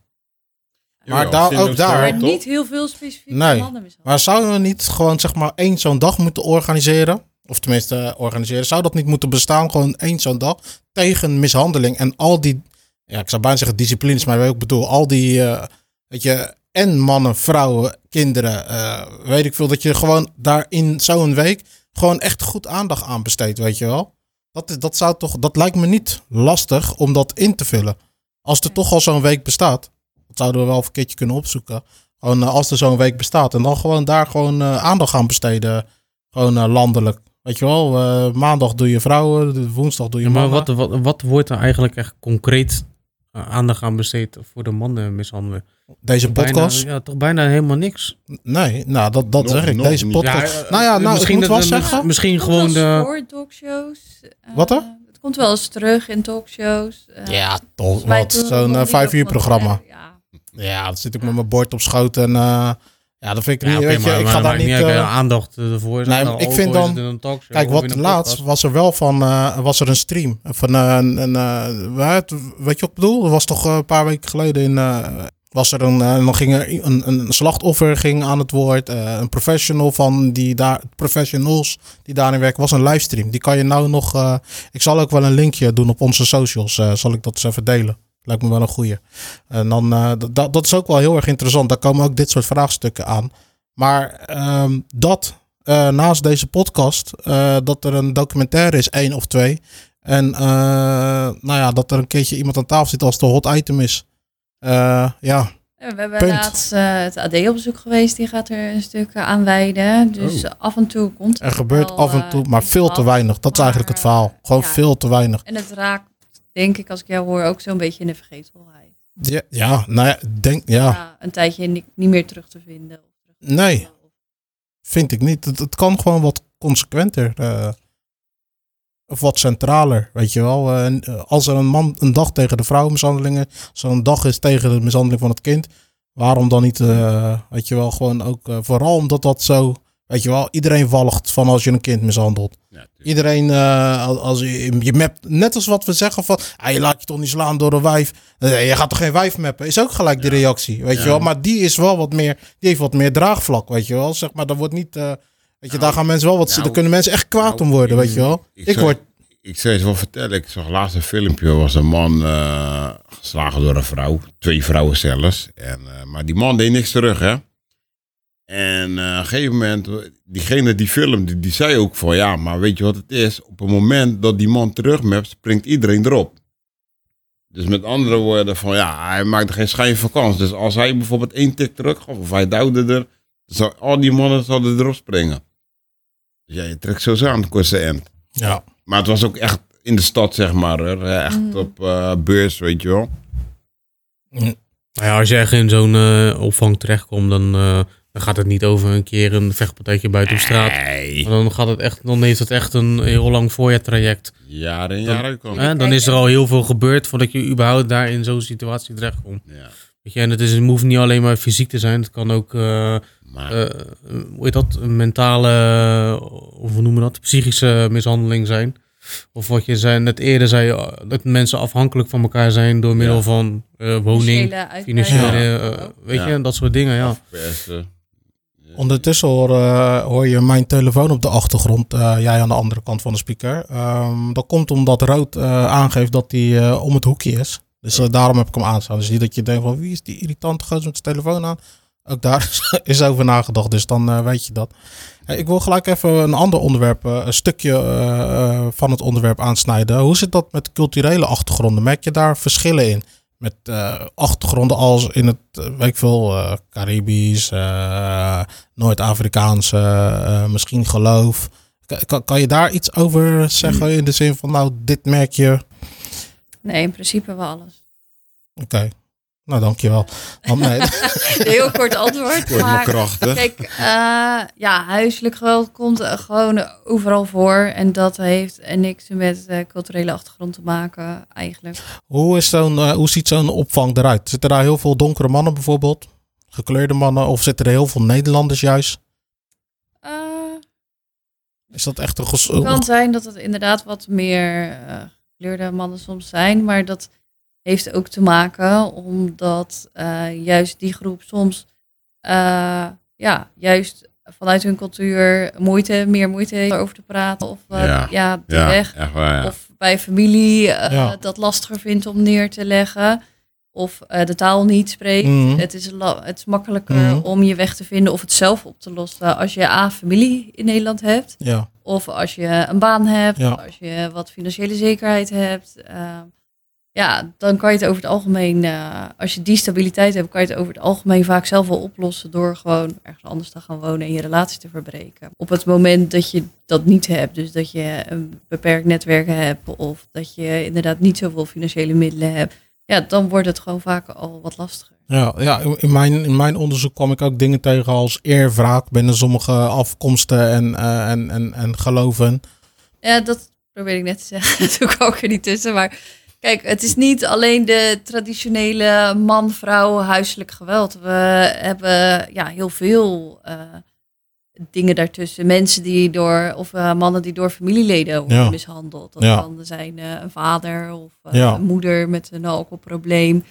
Maar Jawel, daar- ook daar- Maar niet heel veel specifiek Nee, Maar zouden we niet gewoon zeg maar één zo'n dag moeten organiseren? Of tenminste organiseren. Zou dat niet moeten bestaan? Gewoon één zo'n dag tegen mishandeling en al die, ja ik zou bijna zeggen disciplines, maar weet je wat ik bedoel, al die, eh, weet je, en mannen, vrouwen, kinderen, eh, weet ik veel, dat je gewoon daar in zo'n week gewoon echt goed aandacht aan besteedt, weet je wel? Dat, is- dat zou toch, dat lijkt me niet lastig om dat in te vullen. Als er toch al zo'n week bestaat, dat zouden we wel even een keertje kunnen opzoeken. Gewoon eh, als er zo'n week bestaat. En dan gewoon daar gewoon eh, aandacht aan besteden. Gewoon eh, landelijk. Weet je wel, eh, maandag doe je vrouwen, woensdag doe je Ja, maar mannen. wat, wat, wat wordt er eigenlijk echt concreet aandacht aan besteed voor de mannen mishandelen? Deze podcast? Bijna, ja, toch bijna helemaal niks. Nee, nou dat, dat Nog- zeg ik. Deze podcast. eh, nou ja, nou, ik moet dat- wel zeggen. Misschien gewoon de... voor talkshows. Eh, Wat er? Het komt wel eens terug in talkshows. Eh, Ja, toch. Wat, zo'n eh, vijf uur programma. Ja. Ja, dan zit ik met mijn bord op schoot en eh, ja, dat vind ik Ja, niet. weet je, ik maar ga daar niet. eh, eh, aandacht ervoor. nee, Nou, ik vind dan- Kijk, wat laatst was er wel van, eh, was er een stream van een, een eh, wat- weet je wat ik bedoel? Dat was toch eh, een paar weken geleden in, eh, was er een, eh, dan ging er een, een slachtoffer ging aan het woord, eh, een professional van die daar, professionals die daarin werken, was een livestream. Die kan je nou nog, eh, ik zal ook wel een linkje doen op onze socials, zal ik dat eens even delen. Lijkt me wel een goeie. En dan, dat- dat, is ook wel heel erg interessant. Daar komen ook dit soort vraagstukken aan. Maar ehm, dat naast deze podcast, dat er een documentaire is, één of twee. En nou ja, dat er een keertje iemand aan tafel zit als de hot item is. Eh, ja, We hebben Punt. laatst eh, het AD op bezoek geweest. Die gaat er een stuk eh, aan wijden. Dus Oh. af en toe komt er gebeurt wel, af en toe, maar veel te weinig. Dat is eigenlijk het verhaal. Gewoon ja. veel te weinig. En het raakt, denk ik, als ik jou hoor, ook zo'n beetje in de vergetelheid. Ja, ja nou ja, denk, ja, Ja, een tijdje ni- niet meer terug te vinden. Of terug te Nee. vind ik niet. Het, het kan gewoon wat consequenter. Of wat centraler, weet je wel. Eh, en, eh, als er een man een dag tegen de vrouwenmishandelingen, als er een dag is tegen de mishandeling van het kind, waarom dan niet, eh, weet je wel, gewoon ook, vooral omdat dat zo, weet je wel, iedereen walgt van als je een kind mishandelt. Ja. Iedereen, eh, als- je, je mapt, net als wat we zeggen van, ah, je laat je toch niet slaan door een wijf. Je gaat toch geen wijf mappen? Is ook gelijk de reactie, weet je wel. Maar die is wel wat meer, die heeft wat meer draagvlak, weet je wel. Zeg maar, dat wordt niet, weet je, Nou, daar gaan mensen wel wat, nou, daar kunnen mensen echt kwaad nou, om worden, weet je wel. ik Ik zou- word, Ik zou je wel vertellen, ik zag laatst een filmpje, er was een man eh, geslagen door een vrouw, twee vrouwen zelfs. En, eh, maar die man deed niks terug, hè. En eh, op een gegeven moment, diegene die filmde, die zei ook van, ja, maar weet je wat het is? Op het moment dat die man terugmapt, springt iedereen erop. Dus met andere woorden van, ja, hij maakte geen schijn van kans. Dus als hij bijvoorbeeld één tik terug gaf, of hij duwde er, dan zou al die mannen zouden erop springen. Ja, je trekt zo aan het kortste eind. ja. Maar het was ook echt in de stad, zeg maar. Hoor. Echt Mhm. op eh, beurs, weet je wel. Nou ja, als je echt in zo'n eh, opvang terechtkomt, dan, eh, dan gaat het niet over een keer een vechtpartijtje buiten op straat. Nee. Maar dan, gaat het echt, dan heeft het echt een heel lang voorjaartraject. Jaren en Dan-? Dan is er al heel veel gebeurd voordat je überhaupt daar in zo'n situatie terechtkomt. Ja. Weet je, en het, is, het hoeft niet alleen maar fysiek te zijn. Het kan ook, eh, Maar eh, hoe heet dat, een mentale, of hoe noemen we dat, psychische mishandeling zijn. Of wat je zei, net eerder zei, eh, dat mensen afhankelijk van elkaar zijn door middel Ja. van eh, woning, Financiële uitbuiting. financiële, Ja. eh, weet Ja. je, dat soort dingen, ja. Ondertussen hoor, eh, hoor je mijn telefoon op de achtergrond. eh, jij aan de andere kant van de speaker. Ehm, dat komt omdat Rood eh, aangeeft dat hij eh, om het hoekje is. Dus eh, daarom heb ik hem aanstaan. Dus niet dat je denkt van wie is die irritante gozer met zijn telefoon aan. Ook daar is- over nagedacht. Dus dan eh, weet je dat. Eh, ik wil gelijk even een ander onderwerp, eh, een stukje van het onderwerp aansnijden. Hoe zit dat met culturele achtergronden? Merk je daar verschillen in? Met achtergronden als in het, weet ik veel, Caribisch, Noord-Afrikaanse, misschien geloof. Kan, kan, kan je daar iets over zeggen in de zin van, nou, dit merk je? Nee, in principe wel alles. Oké, nou dankjewel. Heel kort antwoord. Kort maar maar krachtig. Kijk, eh, ja, huiselijk geweld komt eh, gewoon overal voor. En dat heeft eh, niks met eh, culturele achtergrond te maken, eigenlijk. hoe, is zo'n, hoe ziet zo'n opvang eruit? Zitten daar heel veel donkere mannen bijvoorbeeld? Gekleurde mannen? Of zitten er heel veel Nederlanders juist? Eh, Is dat echt een... ges- Het kan zijn dat het inderdaad wat meer eh gekleurde mannen soms zijn, maar dat heeft ook te maken omdat eh, juist die groep soms eh, ja, juist vanuit hun cultuur moeite, meer moeite heeft om erover te praten of eh, Ja. ja. de Ja, weg echt waar. Ja. of bij familie eh, Ja. dat lastiger vindt om neer te leggen of eh, de taal niet spreekt. Mhm. Het, is het is makkelijker Mhm. om je weg te vinden of het zelf op te lossen als je A, familie in Nederland hebt. Ja, Of als je een baan hebt, Ja. als je wat financiële zekerheid hebt. Ja, dan kan je het over het algemeen, eh, als je die stabiliteit hebt, kan je het over het algemeen vaak zelf wel oplossen door gewoon ergens anders te gaan wonen en je relatie te verbreken. Op het moment dat je dat niet hebt, dus dat je een beperkt netwerk hebt of dat je inderdaad niet zoveel financiële middelen hebt, ja, dan wordt het gewoon vaak al wat lastiger. ja, ja in, mijn, in mijn onderzoek kwam ik ook dingen tegen als eerwraak binnen sommige afkomsten en, eh, en, en, en geloven. Ja, dat probeer ik net te zeggen. Toen kwam ik er niet tussen. Maar kijk, het is niet alleen de traditionele man-vrouw huiselijk geweld. We hebben ja, heel veel eh, dingen daartussen. Mensen die door, of eh, mannen die door familieleden worden Ja. mishandeld. Dat Ja. kan zijn eh, een vader of eh, Ja. een moeder met een alcoholprobleem.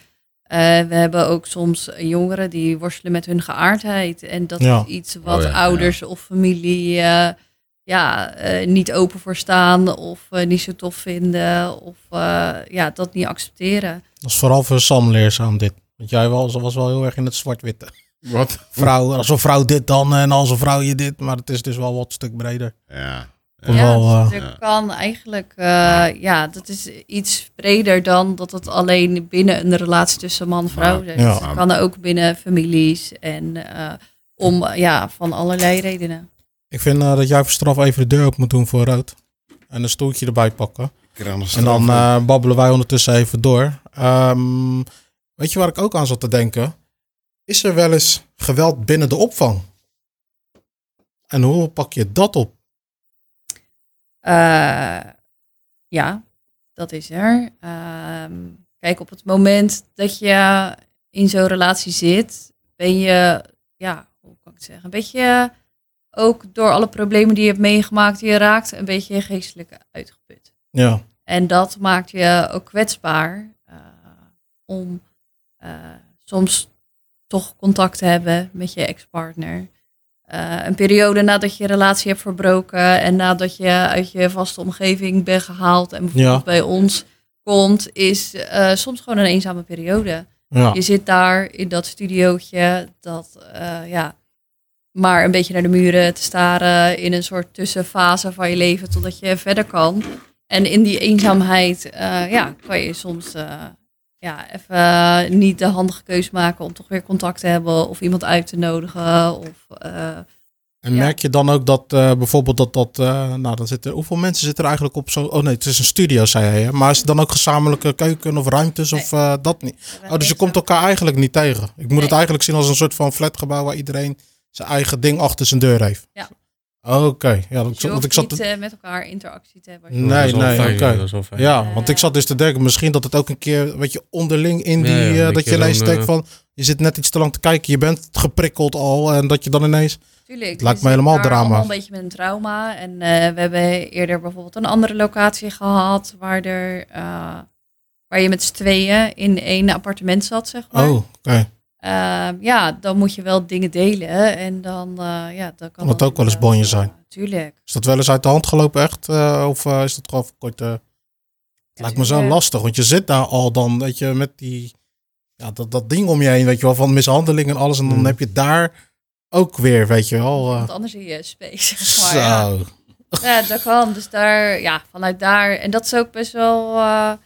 Eh, we hebben ook soms jongeren die worstelen met hun geaardheid. En dat Ja. is iets wat Oh ja, ouders of familie eh, ja, eh, niet open voor staan of eh, niet zo tof vinden of eh, ja, dat niet accepteren. Dat is vooral voor Sam leerzaam dit. Want jij was, was wel heel erg in het zwart-witte. Wat? Vrouw, als een vrouw dit dan en als een vrouw je dit. Maar het is dus wel wat stuk breder. Ja. Ja, wel, eh, dus er kan eigenlijk, eh, ja, dat is iets breder dan dat het alleen binnen een relatie tussen man en vrouw is. Ja. Het kan ook binnen families en eh, om, ja, van allerlei redenen. Ik vind eh, dat jij voor straf even de deur op moet doen voor rood. En een stoeltje erbij pakken. En dan eh, babbelen wij ondertussen even door. Ehm, weet je waar ik ook aan zat te denken? Is er wel eens geweld binnen de opvang? En hoe pak je dat op? Eh, ja, dat is er. Ehm, kijk, op het moment dat je in zo'n relatie zit, ben je, ja, hoe kan ik het zeggen, een beetje ook door alle problemen die je hebt meegemaakt, je raakt een beetje geestelijk uitgeput. Ja, En dat maakt je ook kwetsbaar eh, om eh, soms toch contact te hebben met je ex-partner. Eh, een periode nadat je relatie hebt verbroken en nadat je uit je vaste omgeving bent gehaald en bijvoorbeeld Ja. bij ons komt, is soms gewoon een eenzame periode. ja, Je zit daar in dat studiootje dat ja, maar een beetje naar de muren te staren in een soort tussenfase van je leven totdat je verder kan. En in die eenzaamheid eh, ja, kan je soms eh, ja, even niet de handige keus maken om toch weer contact te hebben of iemand uit te nodigen. Of, eh, En Ja. merk je dan ook dat eh, bijvoorbeeld dat dat, eh, nou dan zitten, hoeveel mensen zitten er eigenlijk op zo, oh nee, het is een studio zei hij, hè? maar is het dan ook gezamenlijke keuken of ruimtes of eh, dat niet? Oh, dus je komt elkaar eigenlijk niet tegen. Ik moet het eigenlijk zien als een soort van flatgebouw waar iedereen zijn eigen ding achter zijn deur heeft. Ja. Oké, ja, Dus dat, want ik zat... niet eh, met elkaar interactie te hebben. als je- Nee, nee, oké. ja, dat is wel fijn. Ja, want ik zat dus te denken, misschien dat het ook een keer, weet je, onderling in die, Ja, ja, een eh, dat je ineens denkt eh, van, je zit net iets te lang te kijken, je bent geprikkeld al en dat je dan ineens, Tuurlijk. Het lijkt we me helemaal drama. een beetje met een trauma. En eh, we hebben eerder bijvoorbeeld een andere locatie gehad waar, er, eh, waar je met z'n tweeën in één appartement zat, zeg maar. oh, oké. Ehm, ja, dan moet je wel dingen delen. En dan, eh, ja, dan kan Kan het dat ook wel eens bonje zijn? tuurlijk. Is dat wel eens uit de hand gelopen echt? eh, of eh, is dat gewoon voor korte... Het lijkt me zo lastig, want je zit daar al dan, weet je, met die, ja, dat, dat ding om je heen, weet je wel, van mishandeling en alles. En dan Hmm. heb je daar ook weer, weet je wel. eh, Want anders in je space, zeg maar. Ja. zo. Ja, dat kan. Dus daar, ja, vanuit daar. En dat is ook best wel eh, ja,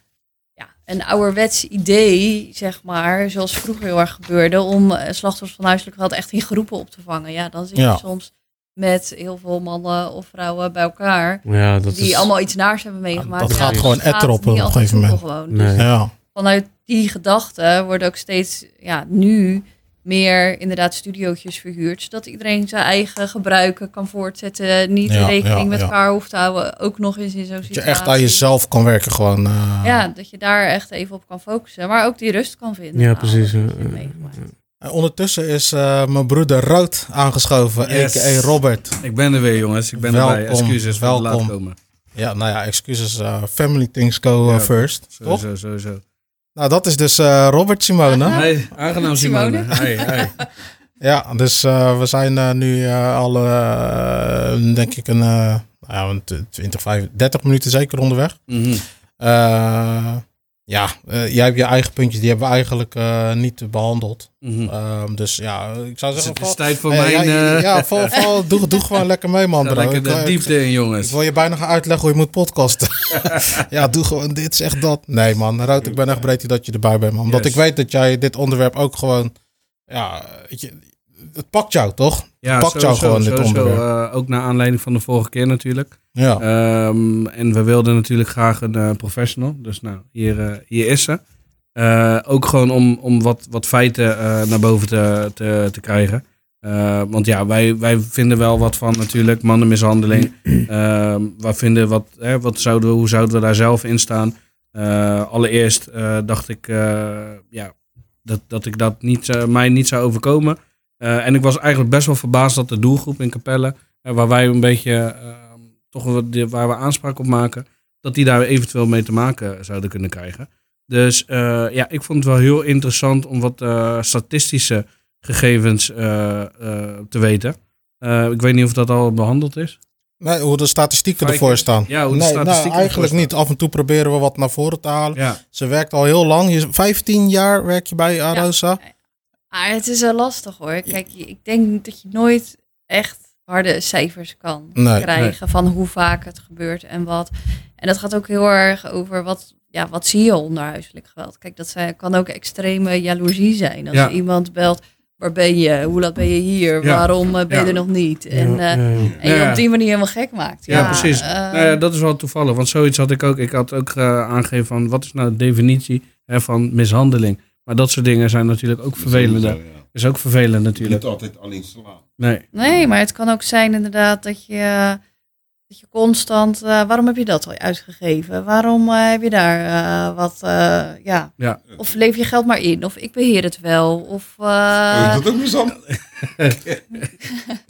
een ouderwets idee, zeg maar. Zoals vroeger heel erg gebeurde. Om eh, slachtoffers van huiselijk geweld echt in groepen op te vangen. Ja, dan zit je Ja. soms met heel veel mannen of vrouwen bij elkaar. Ja, dat die is... allemaal iets naars hebben meegemaakt. dat Ja, gaat dus gewoon het etter op een gegeven moment. Gewoon. Dus Nee. Vanuit die gedachte worden ook steeds, ja, nu meer inderdaad studiootjes verhuurd. Zodat iedereen zijn eigen gebruiken kan voortzetten. Niet Ja, rekening ja, met ja. elkaar hoeft te houden. Ook nog eens in zo'n Dat je situatie. echt aan jezelf kan werken gewoon. eh. Ja, dat je daar echt even op kan focussen. Maar ook die rust kan vinden. Ja, na precies, ondertussen is eh, mijn broeder Rood aangeschoven, Yes. a.k.a. Robert. Ik ben er weer, jongens. Ik ben Welkom, erbij. Excuses voor welkom. laat komen. Ja, nou ja, excuses. eh, family things go Ja, first, toch? Sowieso, sowieso. Nou, dat is dus eh, Robert Simone. Hey, aangenaam Simone. Simone. Hey, hey. Ja, dus eh, we zijn eh, nu eh, al, denk ik, een, eh, nou ja, een t- 20, 5, 30 minuten zeker onderweg. Mhm. Eh, ja, eh, jij hebt je eigen puntjes, die hebben we eigenlijk eh, niet behandeld. Mhm. Ehm, dus ja, ik zou Dus zeggen... het is val- tijd voor eh, mijn... ja, ja, val, val, doe, doe gewoon lekker mee, man. bro. lekker Ik- de ik- diepte in, Ik jongens. wil je bijna gaan uitleggen hoe je moet podcasten. ja, doe gewoon dit, zeg dat. Nee man, Rood, ik ben echt breed dat je erbij bent man. Omdat Yes. ik weet dat jij dit onderwerp ook gewoon... Ja, weet je, het pakt jou toch? Ja, pakt jou gewoon, dit sowieso, onderwerp. eh, ook naar aanleiding van de vorige keer natuurlijk. Ja, Ehm, en we wilden natuurlijk graag een eh, professional. Dus nou, hier, eh, hier is ze. Ook gewoon om, om wat, wat feiten naar boven te, te, te krijgen. Want ja, wij, wij vinden wel wat van natuurlijk mannenmishandeling. Wij vinden wat, hè, wat zouden we, hoe zouden we daar zelf in staan? Allereerst dacht ik ja, dat, dat ik dat niet, mij niet zou overkomen. Eh, en ik was eigenlijk best wel verbaasd dat de doelgroep in Capelle, eh, waar wij een beetje eh, toch waar we aanspraak op maken, dat die daar eventueel mee te maken zouden kunnen krijgen. Dus eh, ja, ik vond het wel heel interessant om wat eh, statistische gegevens eh, eh, te weten. Eh, ik weet niet of dat al behandeld is. nee, hoe de statistieken ervoor staan. Ja, hoe de nee, statistieken nou, eigenlijk niet. Af en toe proberen we wat naar voren te halen. Ja, Ze werkt al heel lang. Je, 15 jaar werk je bij Arosa. Maar het is wel lastig hoor. Kijk, ik denk dat je nooit echt harde cijfers kan Nee, krijgen van hoe vaak het gebeurt en wat. En dat gaat ook heel erg over wat, ja, wat zie je onder huiselijk geweld. Kijk, dat zijn, kan ook extreme jaloezie zijn. Als Ja. iemand belt, waar ben je? Hoe laat ben je hier? Ja. Waarom eh, ben je er nog niet? En, eh, en je op die manier helemaal gek maakt. Ja, precies. eh, Nou ja, dat is wel toevallig, want zoiets had ik ook. Ik had ook aangegeven van wat is nou de definitie hè, van mishandeling. Maar dat soort dingen zijn natuurlijk ook vervelend. Ja. Is ook vervelend natuurlijk. Niet altijd alleen slaan. Nee. Nee, maar het kan ook zijn inderdaad dat je, dat je constant... eh, waarom heb je dat al uitgegeven? Waarom eh, heb je daar eh, wat... eh, ja. Ja. Of leef je geld maar in? Of ik beheer het wel? Of... is dat ook misam?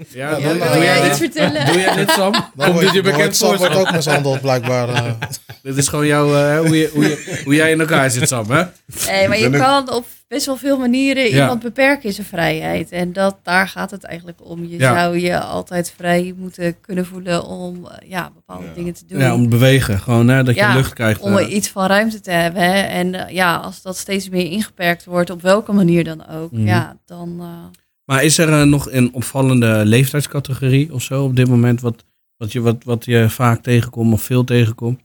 Ja, dan, doe wil jij iets vertellen? doe jij dit, Sam? Dan Komt word dit je bekend Sam wordt Sam? ook mishandeld blijkbaar. Dit is gewoon jouw, hoe, je, hoe, je, hoe jij in elkaar zit, Sam, hè? Nee, maar je kan op best wel veel manieren Ja. iemand beperken in zijn vrijheid. En dat, daar gaat het eigenlijk om. Je Ja. zou je altijd vrij moeten kunnen voelen om eh, ja, bepaalde Ja. dingen te doen. Ja, om te bewegen. Gewoon, hè, dat je lucht krijgt. om eh. iets van ruimte te hebben. Hè. En eh, ja, als dat steeds meer ingeperkt wordt, op welke manier dan ook, Mhm. ja, dan. eh, Maar is er nog een opvallende leeftijdscategorie of zo op dit moment wat, wat, je, wat, wat je vaak tegenkomt of veel tegenkomt?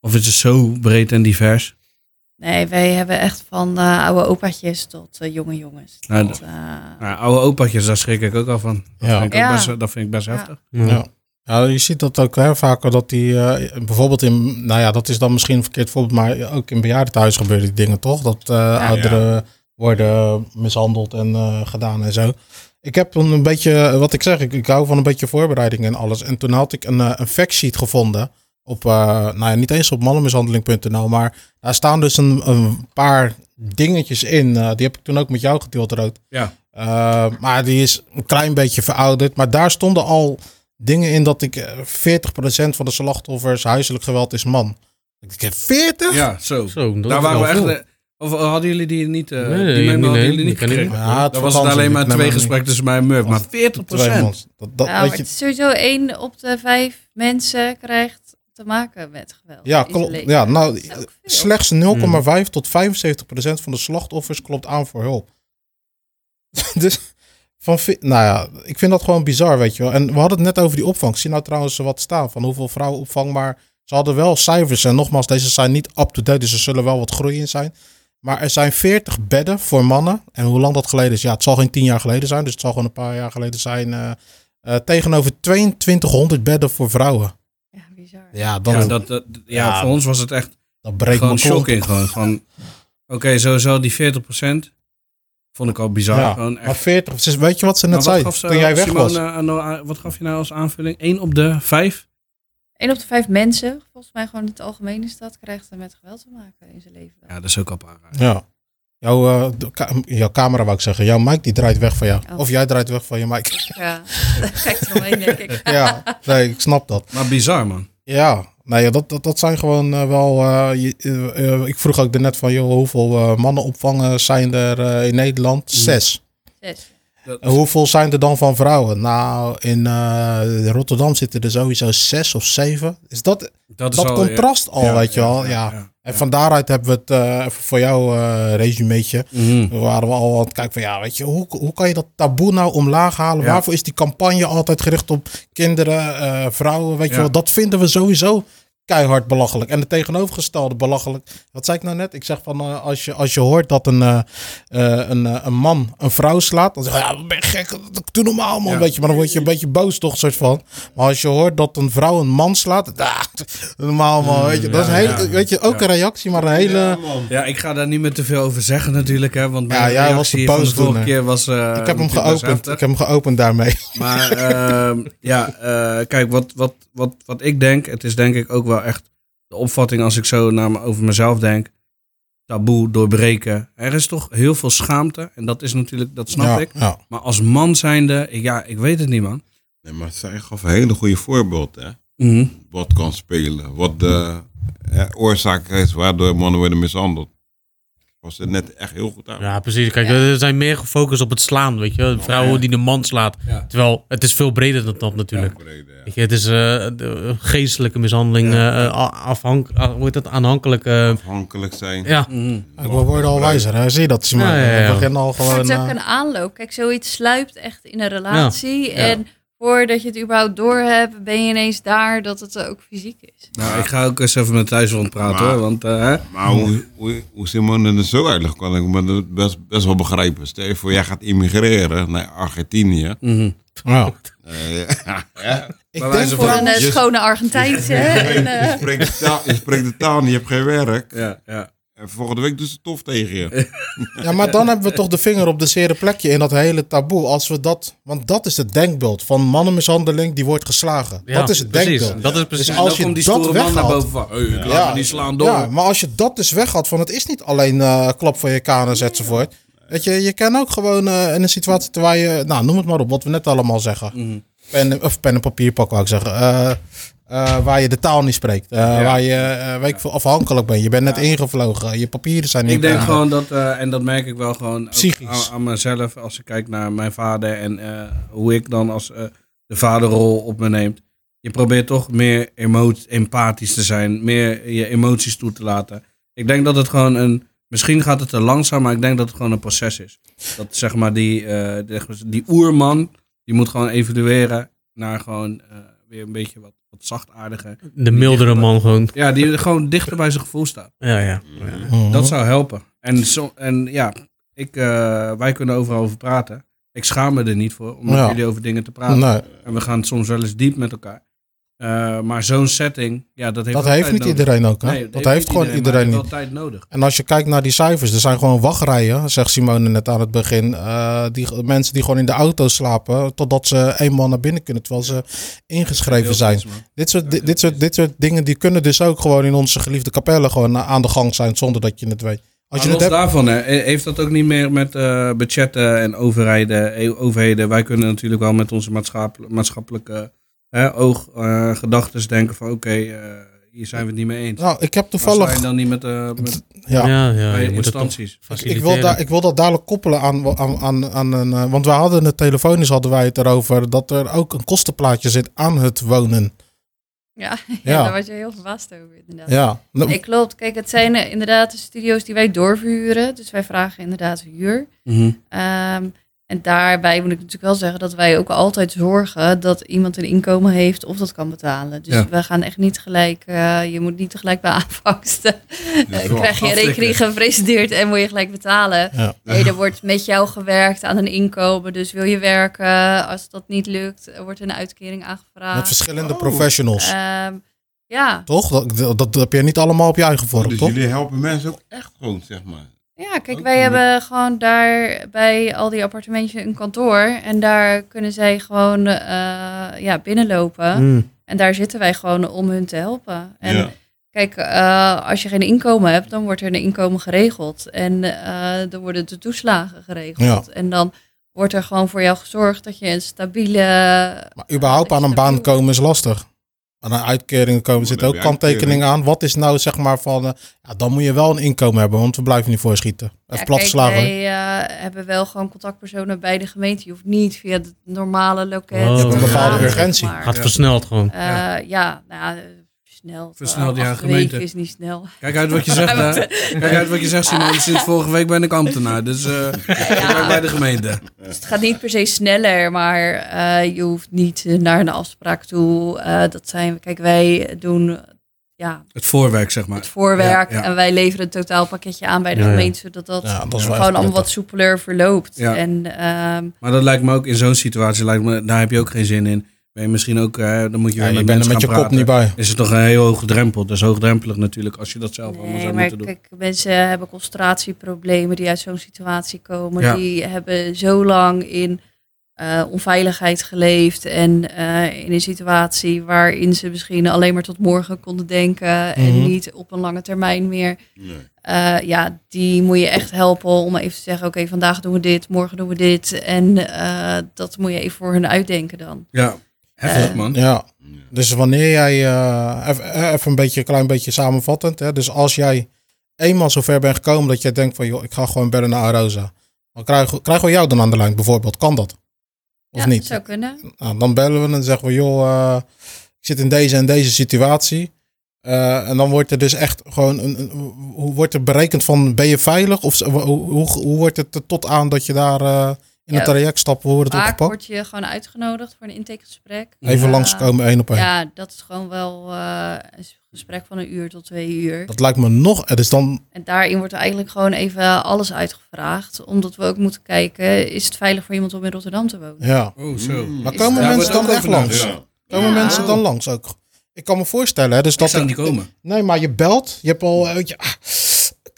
Of is het zo breed en divers? Nee, wij hebben echt van eh, oude opaatjes tot eh, jonge jongens. Nou, Tot, eh, Nou, oude opaatjes, daar schrik ik ook al van. Dat, Ja. vind, ik Ja. best, dat vind ik best Ja. heftig. Ja. Ja, je ziet dat ook hè, vaker dat die, eh, bijvoorbeeld in, nou ja, dat is dan misschien een verkeerd voorbeeld, maar ook in bejaardentehuis gebeuren die dingen toch? Dat eh, ouderen worden mishandeld en eh, gedaan en zo. ik heb een, een beetje, wat ik zeg, ik, ik hou van een beetje voorbereiding en alles. En toen had ik een, een factsheet gevonden op, eh, nou ja, niet eens op mannenmishandeling.nl, maar daar staan dus een, een paar dingetjes in. Eh, die heb ik toen ook met jou gedeeld, Rood. Ja. Eh, maar die is een klein beetje verouderd. Maar daar stonden al dingen in dat ik eh, 40% van de slachtoffers huiselijk geweld is man. Ik heb 40? Ja, zo. Zo, Daar waren we echt... Of hadden jullie die niet... eh Nee, die nee, hadden jullie niet gekregen? Ja, was het alleen maar twee gesprekken tussen mij en Murph. Maar 40 Twee man. Dat, dat, Ja, weet maar je, het is sowieso één op de vijf mensen krijgt te maken met geweld. Ja, klopt. Ja, nou, slechts 0,5 tot 75 procent van de slachtoffers klopt aan voor hulp. dus van, nou ja, ik vind dat gewoon bizar, weet je wel. En we hadden het net over die opvang. Ik zie nou trouwens wat staan van hoeveel vrouwen opvang, maar ze hadden wel cijfers. En nogmaals, deze zijn niet up-to-date, dus er zullen wel wat groei in zijn. Maar er zijn 40 bedden voor mannen. En hoe lang dat geleden is, ja, het zal geen 10 jaar geleden zijn. Dus het zal gewoon een paar jaar geleden zijn. eh, eh, tegenover 2200 bedden voor vrouwen. Ja, bizar. Ja, dan, Ja, dat, dat, ja, Ja. voor ons was het echt dat breekt gewoon shocking. Gewoon van, oké, sowieso die 40% vond ik al bizar. Ja, gewoon maar echt. 40, ze- weet je wat ze net Maar wat zei ze- toen jij weg Simone, was? eh, nou, eh, wat gaf je nou als aanvulling? 1 op de 5? Eén op de vijf mensen, volgens mij gewoon in het algemeen is dat, krijgt er met geweld te maken in zijn leven. Ja, dat is ook al paar. Ja. Jouw, eh, ka- jouw camera wou ik zeggen. Jouw mic die draait weg van jou. Oh. Of jij draait weg van je mic. Ja, er omheen, denk ik. ja, nee, ik snap dat. Maar bizar, man. Ja, nee, ja, dat, dat, dat zijn gewoon eh, wel... eh, je- ik vroeg ook net van, joh, hoeveel eh, mannen opvangen zijn er eh, in Nederland? Zes. Zes. Dat- En hoeveel zijn er dan van vrouwen? Nou, in eh, Rotterdam zitten er sowieso zes of zeven. Is dat dat is dat al, contrast al, ja, weet je wel? ja, Ja. ja, En ja. van daaruit hebben we het eh, even voor jou eh resumeetje. Mhm. We waren we al aan het kijken van ja, weet je, hoe, hoe kan je dat taboe nou omlaag halen? Ja. Waarvoor is die campagne altijd gericht op kinderen, eh, vrouwen? Weet je wel, dat vinden we sowieso keihard belachelijk. En het tegenovergestelde belachelijk. Wat zei ik nou net? Ik zeg van eh, als, je, als je hoort dat een, eh, eh, een, een man een vrouw slaat, dan zeg je ja, ben je gek, dat doe normaal man, Ja. weet je. Maar dan word je een beetje boos toch, soort van. Maar als je hoort dat een vrouw een man slaat, ah, normaal man, weet je. Dat is ja, ja. weet je, ook een reactie, maar een hele... Ja, ik ga daar niet meer te veel over zeggen natuurlijk, hè, want mijn Ja, was de van de vorige keer was ik heb hem geopend. Ik heb hem geopend daarmee. Maar ehm, ja, kijk, wat, wat, wat, wat ik denk, het is denk ik ook wel echt de opvatting als ik zo naar me, over mezelf denk. Taboe doorbreken. Er is toch heel veel schaamte en dat is natuurlijk, dat snap ja, ik. Ja. Maar als man zijnde, ja, ik weet het niet man. Nee, maar zij gaf een hele goede voorbeeld, hè. Mhm. Wat kan spelen. Wat de eh, oorzaak is waardoor mannen worden mishandeld. Was het net echt heel goed aan. Ja, precies. Kijk, er zijn meer gefocust op het slaan, weet je. Vrouwen die de man slaat. Ja. Terwijl, het is veel breder dan dat natuurlijk. Weet je, het is eh, de geestelijke mishandeling, Ja. eh, a- afhank, hoe heet dat, aanhankelijk. eh, Afhankelijk zijn. ja, Mhm. Ik word al wijzer, hè? zie je dat, Simon? Ja, ja, ja. We beginnen al gewoon... het is ook eh, een aanloop. Kijk, zoiets sluipt echt in een relatie. Ja. En voordat je het überhaupt doorhebt, ben je ineens daar dat het ook fysiek is. Nou, ik ga ook eens even met rondpraten Maar- hoor, want eh? Maar hoe, hoe, hoe Simone er zo uitlegt, kan ik me dat best, best wel begrijpen. Stel je voor, jij gaat immigreren naar Argentinië. Mhm. ja. Eh, ja. Ik denk wijze Voor van- een eh, je- schone Argentijnse. en, je, eh, spreekt de taal, je spreekt de taal niet, je hebt geen werk. ja, ja. En volgende week ze tof tegen je. Ja, maar dan hebben we toch de vinger op de zere plekje in dat hele taboe. Als we dat, want dat is het denkbeeld van mannenmishandeling die wordt geslagen. ja, dat is het precies. denkbeeld. Dat is precies. Dus En als je die dat man naar boven van, hey, ik laat Ja. me niet slaan door. Ja, maar als je dat dus weghaalt van het is niet alleen eh, klap van je kanus enzovoort. Weet je, je kan ook gewoon eh, in een situatie terwijl je, nou noem het maar op, wat we net allemaal zeggen. Mhm. Pen, of pen en papier pak wou ik zeggen. Eh, eh, waar je de taal niet spreekt. Eh, Waar je weet ik veel, afhankelijk bent. Je bent net ingevlogen. Je papieren zijn niet Ik denk gewoon dat, en dat merk ik wel gewoon. Aan, aan mezelf als ik kijk naar mijn vader en hoe ik dan als de vaderrol op me neemt. Je probeert toch meer empathisch te zijn, meer je emoties toe te laten. Ik denk dat het gewoon een, misschien gaat het te langzaam, maar ik denk dat het gewoon een proces is. Dat zeg maar die, de- die oerman, die moet gewoon evolueren naar gewoon weer een beetje wat, wat zachtaardiger. De mildere man gewoon. Ja, die gewoon dichter bij zijn gevoel staat. Ja, ja. Mhm. Dat zou helpen. En, zo, en ja, ik, eh, wij kunnen overal over praten. Ik schaam me er niet voor om met Ja. jullie over dingen te praten. Nee. En we gaan soms wel eens diep met elkaar. Eh, maar zo'n setting, ja, dat heeft Dat heeft niet nodig. iedereen ook. Hè? Nee, dat heeft gewoon iedereen niet. tijd nodig. En als je kijkt naar die cijfers, er zijn gewoon wachtrijen, zegt Simone net aan het begin. eh, die mensen die gewoon in de auto slapen, totdat ze eenmaal naar binnen kunnen, terwijl ze ingeschreven zijn. goed. Dit soort, dit, dit soort, dit soort dingen die kunnen dus ook gewoon in onze geliefde kapellen gewoon aan de gang zijn, zonder dat je het weet. Als je het hebt, daarvan, hè, heeft dat ook niet meer met eh, budgetten en overheden, eh, overheden. Wij kunnen natuurlijk wel met onze maatschappelijke hè, oog, eh, gedachten denken van oké, eh, hier zijn we het niet mee eens. nou, ik heb Maar toevallig, zijn dan niet met, eh met ja, Ja, bij je instanties. Ik, ik, wil daar, ik wil dat dadelijk koppelen aan, aan, aan, aan een. eh, want we hadden het telefonisch hadden wij het erover dat er ook een kostenplaatje zit aan het wonen. Ja, ja. Ja. daar was je heel verbaasd over inderdaad. Ja, nou, Nee, klopt. Kijk, het zijn inderdaad de studio's die wij doorverhuren. Dus wij vragen inderdaad huur. Ehm, en daarbij moet ik natuurlijk wel zeggen dat wij ook altijd zorgen dat iemand een inkomen heeft of dat kan betalen. Dus Ja. we gaan echt niet gelijk, eh, je moet niet tegelijk bij aanvangst. eh, wel krijg je rekening gepresenteerd en moet je gelijk betalen. Ja. Nee, er wordt met jou gewerkt aan een inkomen. Dus wil je werken, als dat niet lukt, er wordt een uitkering aangevraagd. met verschillende Oh. professionals. Ehm, ja. toch? Dat, dat, dat heb je niet allemaal op je eigen vorm, Dus toch? jullie helpen mensen ook echt gewoon, zeg maar. Ja, kijk, Ook wij hebben gewoon daar bij al die appartementjes een kantoor. En daar kunnen zij gewoon eh, ja, binnenlopen. Mm. En daar zitten wij gewoon om hun te helpen. En ja. kijk, eh, als je geen inkomen hebt, dan wordt er een inkomen geregeld. En eh, dan worden de toeslagen geregeld. En dan wordt er gewoon voor jou gezorgd dat je een stabiele... Maar überhaupt aan een baan komen is lastig. Aan een uitkering komen zit dan ook heb je kanttekening aan. Wat is nou zeg maar van, eh, ja, dan moet je wel een inkomen hebben, want we blijven niet voorschieten. Even Ja, plat wij eh, hebben wel gewoon contactpersonen bij de gemeente. Je hoeft niet via het normale loket. Oh, Je hebt een te bepaalde gaan, urgentie. Gaat versneld gewoon. Eh, ja. nou Versneld, Eh, ja, gemeente. weken is niet snel. Kijk uit wat je zegt, hè. Kijk uit wat je zegt, Simon. Sinds vorige week ben ik ambtenaar, dus eh ik werk bij de gemeente. Dus het gaat niet per se sneller, maar eh, je hoeft niet naar een afspraak toe. Eh, dat zijn, kijk, wij doen ja, Het voorwerk, zeg maar. het voorwerk Ja, ja. en wij leveren een totaalpakketje aan bij de Ja, gemeente, zodat dat Ja, dat gewoon allemaal wat soepeler verloopt. Ja. En ehm, Maar dat lijkt me ook in zo'n situatie, lijkt me, daar heb je ook geen zin in. Ben je misschien ook, eh, dan moet je Ja, je met bent er met je kop niet bij. Is het toch een heel hoge drempel. Dat is hoogdrempelig natuurlijk als je dat zelf allemaal zou maar moeten doen. kijk, mensen hebben concentratieproblemen die uit zo'n situatie komen. Ja. Die hebben zo lang in eh, onveiligheid geleefd en eh, in een situatie waarin ze misschien alleen maar tot morgen konden denken en Mhm. niet op een lange termijn meer. Nee. Eh, ja, die moet je echt helpen om even te zeggen, oké, vandaag doen we dit, morgen doen we dit. En eh, dat moet je even voor hun uitdenken dan. Ja, heftig Eh, man. Ja. Dus wanneer jij, eh, even, eh, even een beetje, een klein beetje samenvattend. Hè? Dus als jij eenmaal zover bent gekomen dat jij denkt van, joh, ik ga gewoon bellen naar Arosa. Dan krijgen, krijgen we jou dan aan de lijn bijvoorbeeld. Kan dat? Of ja, niet? zou kunnen. Nou, dan bellen we en zeggen we, joh, eh, ik zit in deze en deze situatie. Eh, en dan wordt er dus echt gewoon, een, een- hoe wordt er berekend van, ben je veilig? Of hoe, hoe, hoe wordt het er tot aan dat je daar eh, in het traject stapt? Hoe wordt het Vaak opgepakt? word je gewoon uitgenodigd voor een intakegesprek. Even Ja. langskomen, één op één. Ja, dat is gewoon wel eh, een gesprek van een uur tot twee uur. Dat lijkt me nog, het is dan, En daarin wordt eigenlijk gewoon even alles uitgevraagd. Omdat we ook moeten kijken, is het veilig voor iemand om in Rotterdam te wonen? ja. Oh, zo. Maar Is komen mensen dan ook echt langs? Ja. Komen Ja. mensen dan langs ook? Ik kan me voorstellen, hè, dus Dat dat zou ik- niet komen. Nee, maar je belt, je hebt al, eh, je, ah,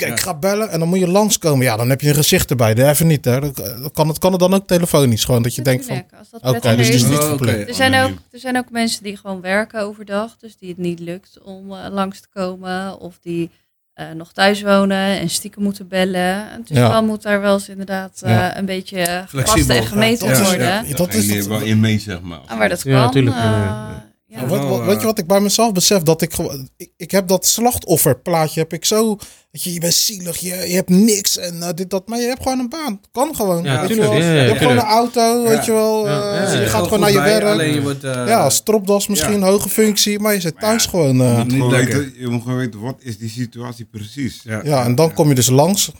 ik Ja. ga bellen en dan moet je langskomen. Ja, dan heb je een gezicht erbij. Dat even niet, hè. Dat kan het, kan het dan ook telefonisch, gewoon dat je denkt van, Natuurlijk, als dat oké, prettiger dus het is niet Oh. Er zijn, ook, er zijn ook mensen die gewoon werken overdag, dus die het niet lukt om eh, langs te komen. Of die eh, nog thuis wonen en stiekem moeten bellen. Dus Ja. dan moet daar wel eens inderdaad eh, Ja. een beetje gepast en gemeten dat is- worden. ja, Dat, dat is is het. wel in mee, zeg maar. En waar dat Ja, kan. eh, ja, ja. Ja, wat, wat- Wel, weet je eh, wat ik bij mezelf besef? Dat ik gewoon, ik, ik heb dat slachtofferplaatje, heb ik zo, weet je, je bent zielig, je, je hebt niks en eh, dit, dat, maar je hebt gewoon een baan. Kan gewoon. Ja, weet je tuurlijk, wel. ja, ja, je hebt gewoon een auto, weet je wel. Ja, eh, ja, ja. je gaat gewoon naar je bij, werk. Alleen je wordt... eh, ja, stropdas misschien, hoge functie, maar je zit thuis ja, gewoon. eh, Je moet, Niet gewoon weten, je moet gewoon weten, wat is die situatie precies? ja. ja, en dan kom je dus langs.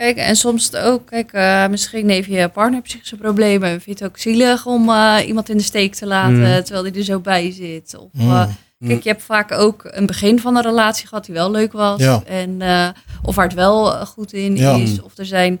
Kijk, en soms ook, kijk, eh, misschien heeft je partner psychische problemen. en Vind je het ook zielig om eh, iemand in de steek te laten Mm. terwijl die er zo bij zit? Of, Mm. eh, kijk, je hebt vaak ook een begin van een relatie gehad die wel leuk was. Ja. En, eh, of waar het wel goed in Ja. is. Of er zijn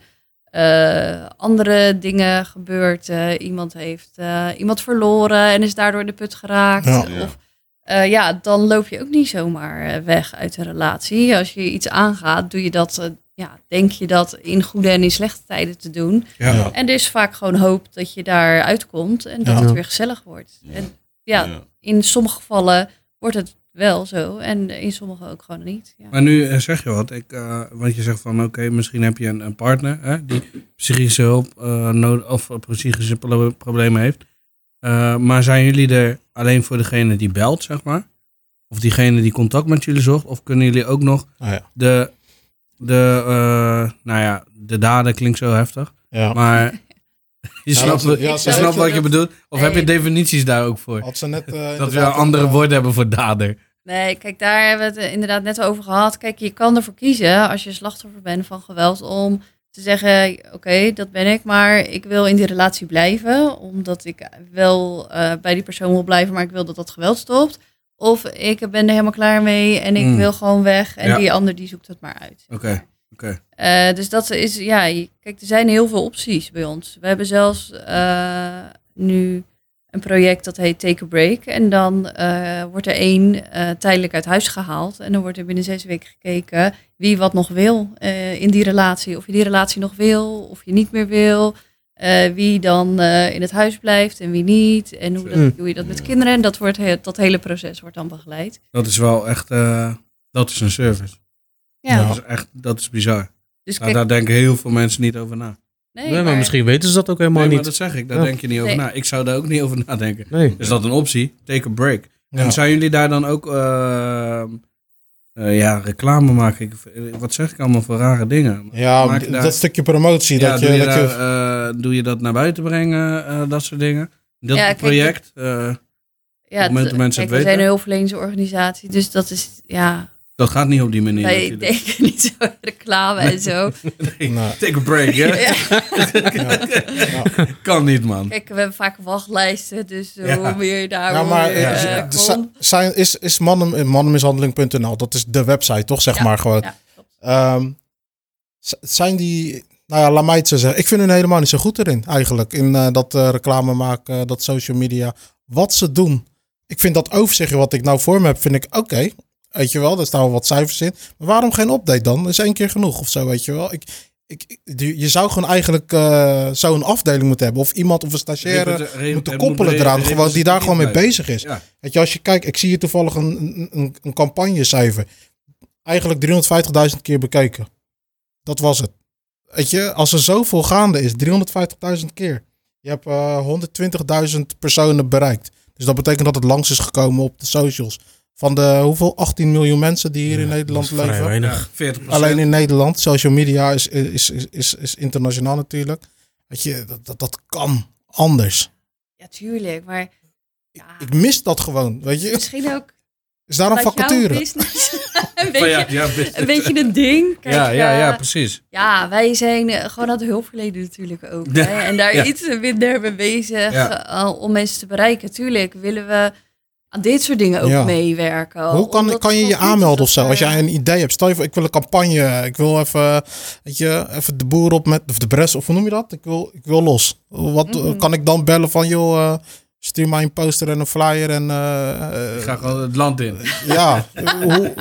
eh, andere dingen gebeurd. Eh, iemand heeft eh, iemand verloren en is daardoor in de put geraakt. Ja. Of eh, ja, dan loop je ook niet zomaar weg uit een relatie. Als je iets aangaat, doe je dat, ja, denk je dat in goede en in slechte tijden te doen. Ja. En er is vaak gewoon hoop dat je daar uitkomt en dat Ja. het weer gezellig wordt. En ja, Ja. in sommige gevallen wordt het wel zo en in sommige ook gewoon niet. Ja. Maar nu eh, zeg je wat. Ik, eh, want je zegt van oké, misschien heb je een, een partner hè, die psychische hulp eh, nodig of psychische pro- problemen heeft. Eh, maar zijn jullie er alleen voor degene die belt, zeg maar? Of diegene die contact met jullie zocht? Of kunnen jullie ook nog ja. de, de eh, nou ja, de daden klinkt zo heftig. Ja. Maar je snapt, dat- je ja, zo- snapt wat je bedoelt. Of heb je definities daar ook voor? Had ze net, eh, Dat we andere eh, woorden hebben voor dader. Nee, kijk, daar hebben we het inderdaad net over gehad. Kijk, je kan ervoor kiezen als je slachtoffer bent van geweld om te zeggen, oké, dat ben ik, maar ik wil in die relatie blijven, omdat ik wel eh, bij die persoon wil blijven, maar ik wil dat dat geweld stopt. Of ik ben er helemaal klaar mee en ik Mm. wil gewoon weg en Ja. die ander die zoekt het maar uit. Oké, oké. Eh, dus dat is, ja, kijk, er zijn heel veel opties bij ons. We hebben zelfs eh, nu een project dat heet Take a Break. En dan eh, wordt er één tijdelijk uit huis gehaald. En dan wordt er binnen zes weken gekeken wie wat nog wil in die relatie. Of je die relatie nog wil, of je niet meer wil. Eh, wie dan eh, in het huis blijft en wie niet. En hoe, dat, Mm. hoe je dat met kinderen. En dat, wordt, he- dat hele proces wordt dan begeleid. Dat is wel echt, eh, dat is een service. Ja, Dat is echt, dat is bizar. dus Nou, kijk, daar denken heel veel mensen niet over na. nee, Nee, maar misschien weten ze dat ook helemaal Nee, maar niet. dat zeg ik, daar Ja. denk je niet over Nee. na. Ik zou daar ook niet over nadenken. Nee. Is dat een optie? Take a break. Ja. En zijn jullie daar dan ook eh, eh, ja, reclame maken? Ik, wat zeg ik allemaal voor rare dingen? Ja, daar- dat stukje promotie. Ja, dat doe, je, dat je, daar, eh, doe je dat naar buiten brengen, eh, dat soort dingen? Dat Ja, kijk, project? eh, ja, op het moment dat mensen kijk, het we zijn een weten. hulpverleningsorganisatie. Dus dat is, ja, dat gaat niet op die manier. wij natuurlijk. denken niet zo reclame en zo. Nee, Nee. Take a break, hè? Ja. Kan niet, man. Kijk, we hebben vaak wachtlijsten, dus eh, Ja. hoe meer daar Ja, hoe maar meer, eh, eh, komt. zi- zijn, is, is mannen, mannenmishandeling.nl, dat is de website, toch? Zeg Ja, maar gewoon. Ehm, zijn die, nou ja, laat mij het zo zeggen. Ik vind hun helemaal niet zo goed erin, eigenlijk. In dat eh, reclame maken, dat social media. Wat ze doen. Ik vind dat overzichtje wat ik nou voor me heb, vind ik oké. Weet je wel, daar staan wel wat cijfers in. Maar waarom geen update dan? is één keer genoeg of zo, weet je wel. Ik, ik, je zou gewoon eigenlijk eh, zo'n afdeling moeten hebben. Of iemand of een stagiaire moeten koppelen eraan. Gewoon die daar gewoon mee bezig is. Weet je, als je kijkt, ik zie hier toevallig een, een, een, campagnecijfer. Eigenlijk 350.000 keer bekeken. Dat was het. Weet je, als er zoveel gaande is, 350.000 keer. Je hebt eh 120.000 personen bereikt. Dus dat betekent dat het langs is gekomen op de socials. Van de hoeveel? 18 miljoen mensen die hier in Nederland dat is vrij leven. weinig. Ja, 40%. Alleen in Nederland. Social media is, is, is, is, is internationaal natuurlijk. Weet je, dat, dat, dat kan anders. Ja, tuurlijk, maar ja, Ik mis dat gewoon. Weet je, misschien ook is daar een vacature? een, beetje, ja, ja, best- een beetje een ding. Kijk, ja, ja, ja, eh, precies. Ja, wij zijn eh, gewoon aan het hulpverlenen natuurlijk ook. Ja, Hè? En daar ja. iets minder mee bezig Ja. eh, om mensen te bereiken. Tuurlijk willen we aan dit soort dingen ook Ja. meewerken. Hoe kan, kan je je aanmelden of zo? Als jij een idee hebt. Stel je voor, ik wil een campagne. Ik wil even, weet je, even de boer op met, of de bres, of hoe noem je dat? Ik wil, ik wil los. Wat Mhm. kan ik dan bellen van, joh, eh, stuur mij een poster en een flyer en... eh, Ik ga gewoon het land in. ja, hoe,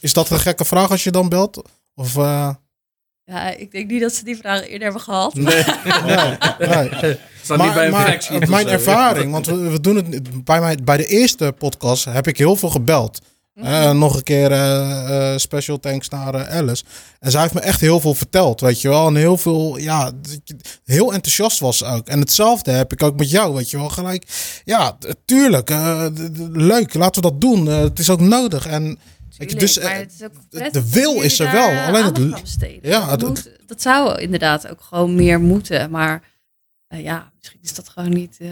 is dat een gekke vraag als je dan belt? Of, eh, Ja, ik denk niet dat ze die vraag eerder hebben gehad. Nee, nee, nee. staat niet bij een maar mijn ervaring, want we, we doen het bij, mij, bij de eerste podcast heb ik heel veel gebeld. Eh, nog een keer eh, eh, special thanks naar eh, Alice. En zij heeft me echt heel veel verteld, weet je wel. En heel veel, ja, heel enthousiast was ze ook. En hetzelfde heb ik ook met jou, weet je wel. Gelijk, ja, tuurlijk, eh, leuk, laten we dat doen. Eh, het is ook nodig. En Tuurlijk, dus, maar eh, het is ook de- wil is er wel, alleen het- ja, dat, het- moet- dat zou inderdaad ook gewoon meer moeten. Maar eh, ja, misschien is dat gewoon niet eh,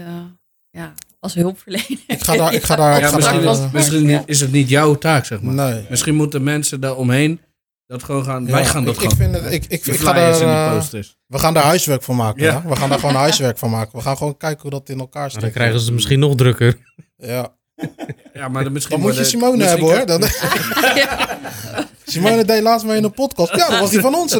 ja, als hulpverlener. Ik ga daar- ik ga daar- Ja, ik ga misschien, daar- is, misschien is het niet jouw taak, zeg maar. nee. Misschien moeten mensen daar omheen dat gewoon gaan. wij Ja, gaan dat ik, ik gewoon. vind het, ik, ik, ik ga daar. We gaan daar huiswerk van maken. Ja. Ja. We gaan daar gewoon huiswerk van maken. We gaan gewoon kijken hoe dat in elkaar steekt. dan krijgen ze het misschien nog drukker. Ja. Ja, maar dan misschien Dan moet je Simone misschien hebben hoor. Dan, Simone deed laatst mee in een podcast. Ja, dat was die van ons.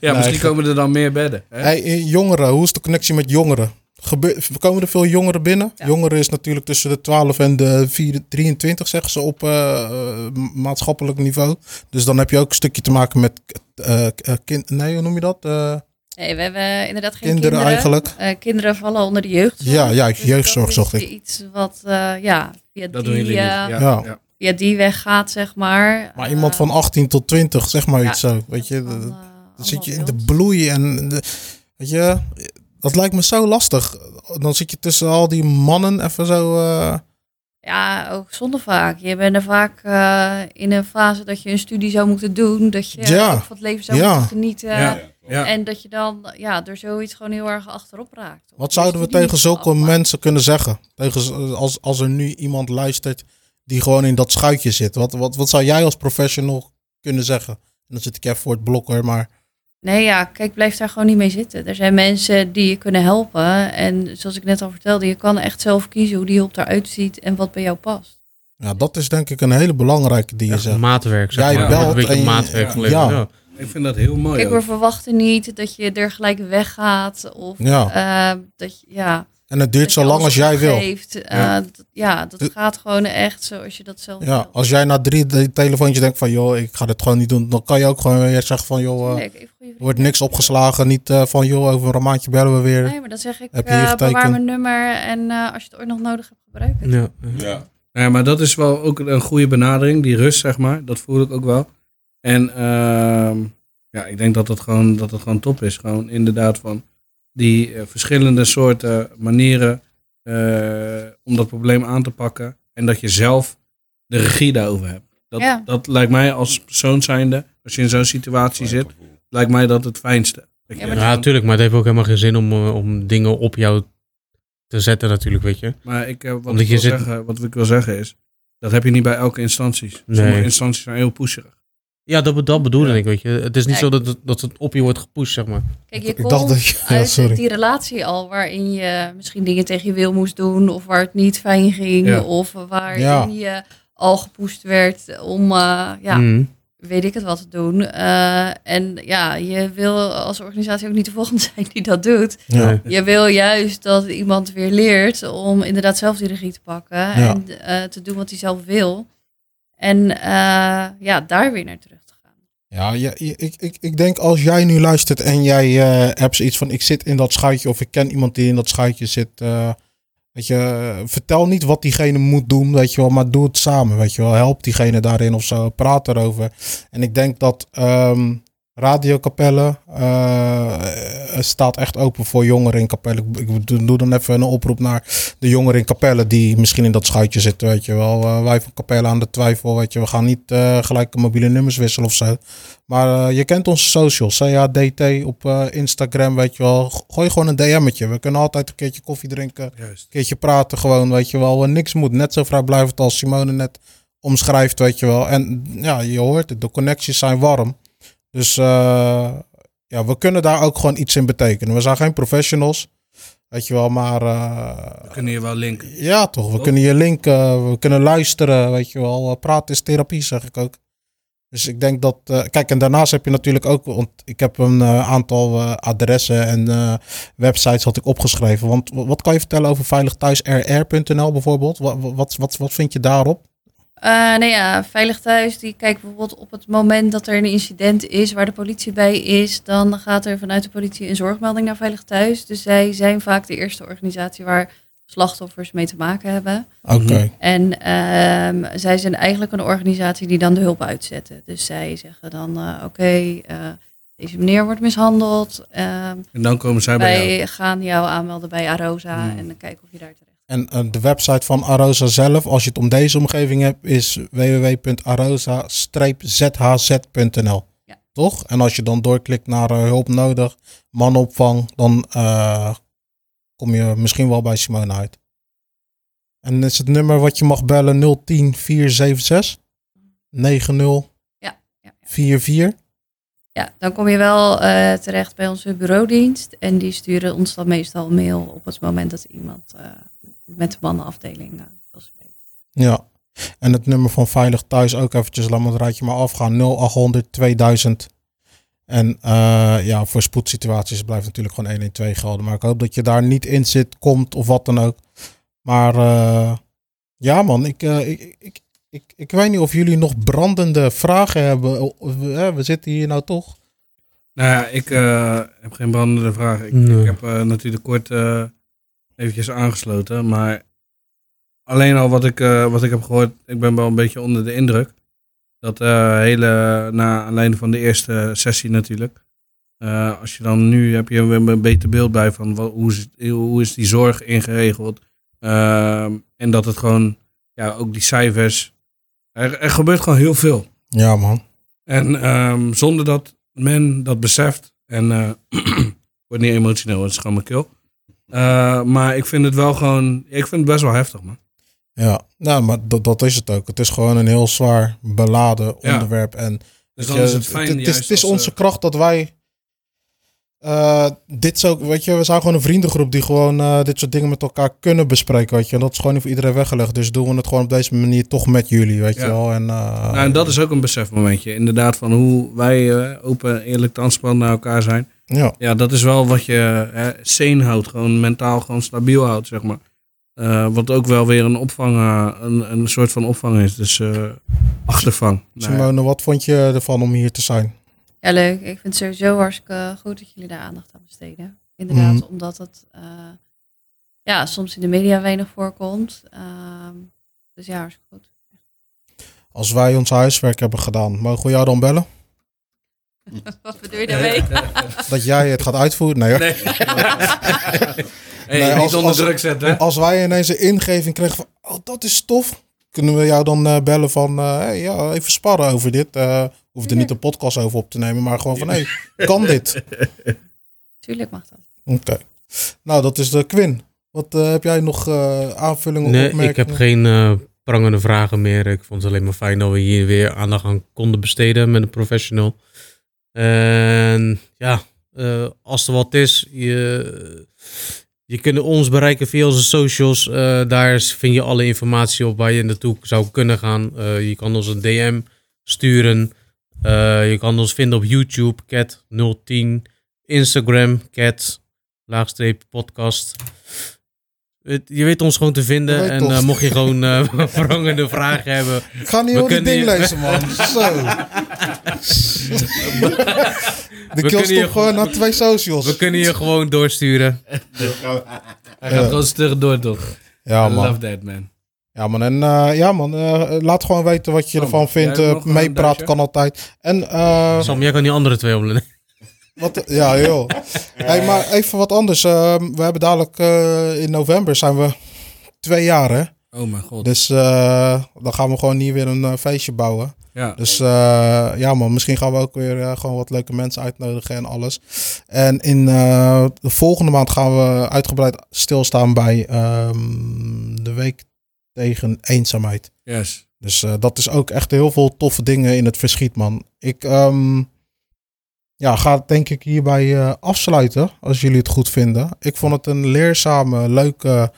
Ja, misschien komen er dan meer bedden. Hè? hey, eh, jongeren, hoe is de connectie met jongeren? Gebe- komen er veel jongeren binnen? Ja. Jongeren is natuurlijk tussen de 12 en de 4 23, zeggen ze op eh, eh, maatschappelijk niveau. Dus dan heb je ook een stukje te maken met eh, eh, kind, nee, hoe noem je dat? Eh, Nee, we hebben inderdaad geen Kinderen kinderen. eigenlijk. Eh, kinderen vallen onder de jeugdzorg. Ja, ja, Dus jeugdzorg dat zocht is ik. iets wat eh, ja, via, Dat doen die, eh, Ja, Ja. via die weg gaat, zeg maar. maar iemand van 18 tot 20, zeg maar ja, iets zo. Weet je, dan dan, zit je in de bloei en de, weet je, dat lijkt me zo lastig. Dan zit je tussen al die mannen even zo. eh, Ja, ook zonde vaak. Je bent er vaak eh, in een fase dat je een studie zou moeten doen. Dat je Ja. ook van het leven zou Ja. moeten genieten. Ja. Ja. En dat je dan ja, door zoiets gewoon heel erg achterop raakt. Wat zouden we tegen zulke afmaakt. mensen kunnen zeggen? Tegen, als, als er nu iemand luistert die gewoon in dat schuitje zit. Wat, wat, wat zou jij als professional kunnen zeggen? En dan zit ik even voor het blok hoor, maar Nee, ja, kijk, blijf daar gewoon niet mee zitten. Er zijn mensen die je kunnen helpen. En zoals ik net al vertelde, je kan echt zelf kiezen hoe die hulp eruit ziet en wat bij jou past. ja, dat is denk ik een hele belangrijke die je zegt. maatwerk, zeg Jij maar. belt en je- maatwerk Ja. Ja. Ik vind dat heel mooi. Kijk, ook. we verwachten niet dat je er gelijk weggaat. Of Ja. eh, dat je, ja, En het duurt dat zo lang als jij wil. opgeeft. Eh, Ja. ja, dat gaat gewoon echt zoals je dat zelf Ja, wil. als jij na drie telefoontjes denkt van joh, ik ga dit gewoon niet doen. Dan kan je ook gewoon weer zeggen van joh, eh, er wordt niks opgeslagen. Niet eh, van joh, over een maandje bellen we weer. Nee, maar dan zeg ik, Heb je hier eh, bewaar mijn nummer en eh, als je het ooit nog nodig hebt, gebruik het. Ja. Ja. Ja, maar dat is wel ook een goede benadering. Die rust, zeg maar. Dat voel ik ook wel. En ehm, ja, ik denk dat het gewoon, dat het gewoon top is. Gewoon inderdaad van die eh, verschillende soorten manieren eh, om dat probleem aan te pakken. En dat je zelf de regie daarover hebt. Dat, Ja. dat lijkt mij als persoon zijnde, als je in zo'n situatie zit, lijkt mij dat het fijnste. Dat Ja, natuurlijk, maar het heeft ook helemaal geen zin om, eh, om dingen op jou te zetten natuurlijk, weet je. Maar ik, eh, wat, Omdat ik wil zit- zeggen, wat ik wil zeggen is, dat heb je niet bij elke instantie. Nee. Sommige instanties zijn heel pusherig. Ja, dat, dat bedoelde Ja. ik, weet je. Het is niet zo dat het, dat het op je wordt gepusht, zeg maar. Kijk, je Ik komt dacht dat je- ja, uit sorry. die relatie al waarin je misschien dingen tegen je wil moest doen of waar het niet fijn ging Ja. of waarin Ja. je al gepoest werd om, eh, ja, Mhm. weet ik het wat te doen. Eh, en ja, je wil als organisatie ook niet de volgende zijn die dat doet. Nee. Je wil juist dat iemand weer leert om inderdaad zelf die regie te pakken en eh, te doen wat hij zelf wil. En eh, ja, daar weer naar terug. Ja, ja, ik, ik, ik denk als jij nu luistert en jij eh, hebt zoiets van ik zit in dat schuitje of ik ken iemand die in dat schuitje zit. eh, weet je, eh, vertel niet wat diegene moet doen, weet je wel, maar doe het samen, weet je wel. Help diegene daarin of zo, praat erover. En ik denk dat ehm Radio Capelle eh, staat echt open voor jongeren in Capelle. Ik, doe dan even een oproep naar de jongeren in Capelle die misschien in dat schuitje zitten, weet je wel. Eh, wij van Capelle aan de twijfel, weet je. We gaan niet eh, gelijk mobiele nummers wisselen of zo. Maar je kent onze socials, CADT op Instagram, weet je wel. Gooi gewoon een DM'tje. We kunnen altijd een keertje koffie drinken, Juist. een keertje praten gewoon, weet je wel. Niks moet, net zo vrijblijvend als Simone net omschrijft, weet je wel. En ja, je hoort het, de connecties zijn warm. Dus eh, ja, we kunnen daar ook gewoon iets in betekenen. We zijn geen professionals, weet je wel, maar... eh, We kunnen je wel linken. ja, toch. We kunnen je linken, we kunnen luisteren, weet je wel. Praten is therapie, zeg ik ook. Dus ik denk dat... eh, kijk, en daarnaast heb je natuurlijk ook... Want ik heb een aantal adressen en websites had ik opgeschreven. Want wat kan je vertellen over veiligthuisrr.nl bijvoorbeeld? Wat, wat, wat, wat vind je daarop? Eh nee, ja, Veilig Thuis, die kijkt bijvoorbeeld op het moment dat er een incident is waar de politie bij is, dan gaat er vanuit de politie een zorgmelding naar Veilig Thuis. Dus zij zijn vaak de eerste organisatie waar slachtoffers mee te maken hebben. Oké. En ehm, zij zijn eigenlijk een organisatie die dan de hulp uitzetten. Dus zij zeggen dan, eh, oké, eh, deze meneer wordt mishandeld. ehm, En dan komen zij bij jou. wij gaan jou aanmelden bij Arosa Hmm. en dan kijken of je daar terecht En eh, de website van Arosa zelf, als je het om deze omgeving hebt, is www.arosa-zhz.nl. Ja. Toch? En als je dan doorklikt naar eh, hulp nodig, manopvang, dan eh, kom je misschien wel bij Simone uit. En is het nummer wat je mag bellen 010 476 90 Ja, ja, 44? Ja, dan kom je wel terecht bij onze bureaudienst. En die sturen ons dan meestal mail op het moment dat iemand met de mannenafdeling eh. Ja. En het nummer van Veilig Thuis ook eventjes, laat me het rijtje maar afgaan. 0800 2000. En eh, ja, voor spoedsituaties blijft natuurlijk gewoon 112 gelden. Maar ik hoop dat je daar niet in zit, komt of wat dan ook. Maar eh, ja man, ik, eh, ik, ik, ik, ik weet niet of jullie nog brandende vragen hebben. We- hè, we zitten hier nou toch. Nou ja, ik eh, heb geen brandende vraag. Ik, Nee. ik heb eh, natuurlijk kort eh eventjes aangesloten, maar alleen al wat ik, eh, wat ik heb gehoord, ik ben wel een beetje onder de indruk. Dat eh, hele, na aanleiding van de eerste sessie natuurlijk. Eh, als je dan nu, heb je een beter beeld bij van wat, hoe, is, hoe is die zorg ingeregeld. Ehm, en dat het gewoon, ja, ook die cijfers. Er, er gebeurt gewoon heel veel. Ja man. En ehm, zonder dat men dat beseft, en eh, ik word niet emotioneel, het is gewoon mijn keel. Eh, maar ik vind het wel gewoon, ik vind het best wel heftig, man. Ja, nou, maar dat, dat is het ook. Het is gewoon een heel zwaar beladen Ja. onderwerp. En Dus dan je, is het fijn het, is, juist het is onze eh, kracht dat wij eh, dit zo, weet je, we zijn gewoon een vriendengroep die gewoon dit soort dingen met elkaar kunnen bespreken, weet je. En dat is gewoon niet voor iedereen weggelegd. Dus doen we het gewoon op deze manier toch met jullie, weet je wel. En, Nou, en dat is ook een besefmomentje. Inderdaad, van hoe wij open, eerlijk, transparant naar elkaar zijn. Ja. Ja, dat is wel wat je sane houdt. Gewoon mentaal gewoon stabiel houdt, zeg maar. Eh, wat ook wel weer een opvang, eh, een, een soort van opvang is. Dus eh, achtervang. Simone, wat vond je ervan om hier te zijn? Ja, leuk. Ik vind het sowieso hartstikke goed dat jullie daar aandacht aan besteden. Inderdaad, Mhm. omdat het eh, ja, soms in de media weinig voorkomt. Ehm, dus ja, hartstikke goed. Als wij ons huiswerk hebben gedaan, mogen we jou dan bellen? Wat bedoel je daarmee? Dat jij het gaat uitvoeren? Nee, hoor. Nee. hey, Nee, niet als- onder als- druk zetten. hè? Als wij ineens een ingeving kregen van, oh, dat is tof. Kunnen we jou dan eh, bellen van, eh, hey, ja, even sparren over dit. eh hoef er niet een podcast over op te nemen, maar gewoon van, hey, kan dit? Tuurlijk mag dat. Oké. Nou, dat is de Quinn. Wat heb jij nog eh aanvullingen, Nee, opmerkingen? ik heb geen prangende vragen meer. Ik vond het alleen maar fijn dat we hier weer aandacht aan konden besteden met een professional. En ja, eh, als er wat is, je, je kunt ons bereiken via onze socials. Eh, daar vind je alle informatie op waar je naartoe zou kunnen gaan. Eh, je kan ons een DM sturen. Je kan ons vinden op YouTube, Cat010. Instagram, Cat, laagstreep podcast. Je weet ons gewoon te vinden. weet En toch. eh, mocht je gewoon eh verangende vragen hebben. Ik ga niet ding je- lezen, man. Zo. De kill kunnen je stop gewoon naar twee socials. We kunnen je gewoon doorsturen. Hij gaat gewoon stug door, toch? Ja, I man. love that, man. Ja, man. En eh, ja, man. eh, laat gewoon weten wat je Sam, ervan vindt. eh, duitje? kan altijd. En eh, Sam, jij kan die andere twee opnemen. Wat, ja, joh. Hey, maar even wat anders. Ehm, we hebben dadelijk eh, in november zijn we twee jaar, hè? Oh mijn god. Dus eh, dan gaan we gewoon hier weer een eh, feestje bouwen. ja. Dus ja, man. Misschien gaan we ook weer gewoon wat leuke mensen uitnodigen en alles. En in de volgende maand gaan we uitgebreid stilstaan bij ehm, de week tegen eenzaamheid. Yes. Dus dat is ook echt heel veel toffe dingen in het verschiet, man. Ik ehm, ja, ga het denk ik hierbij eh, afsluiten, als jullie het goed vinden. Ik vond het een leerzame, leuke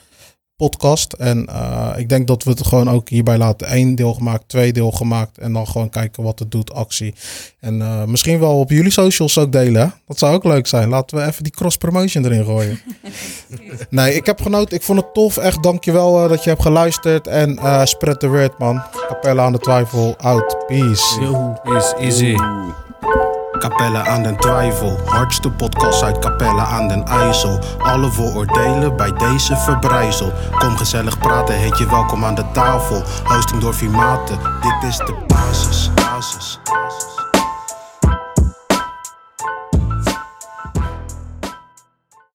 podcast. En eh, ik denk dat we het gewoon ook hierbij laten. Eén deel gemaakt, twee deel gemaakt. En dan gewoon kijken wat het doet, actie. En eh, misschien wel op jullie socials ook delen. hè? Dat zou ook leuk zijn. Laten we even die cross-promotion erin gooien. nee, ik heb genoten. Ik vond het tof. Echt dankjewel uh, dat je hebt geluisterd. En uh, spread the word, man. Capella aan de twijfel. Out. Peace. Yo, is easy. Capelle aan den twijfel. Hardste podcast uit Capelle aan den IJssel. Alle vooroordelen bij deze verbrijzel. Kom gezellig praten, heet je welkom aan de tafel. Hosting door Vimate, dit is de basis. basis, basis.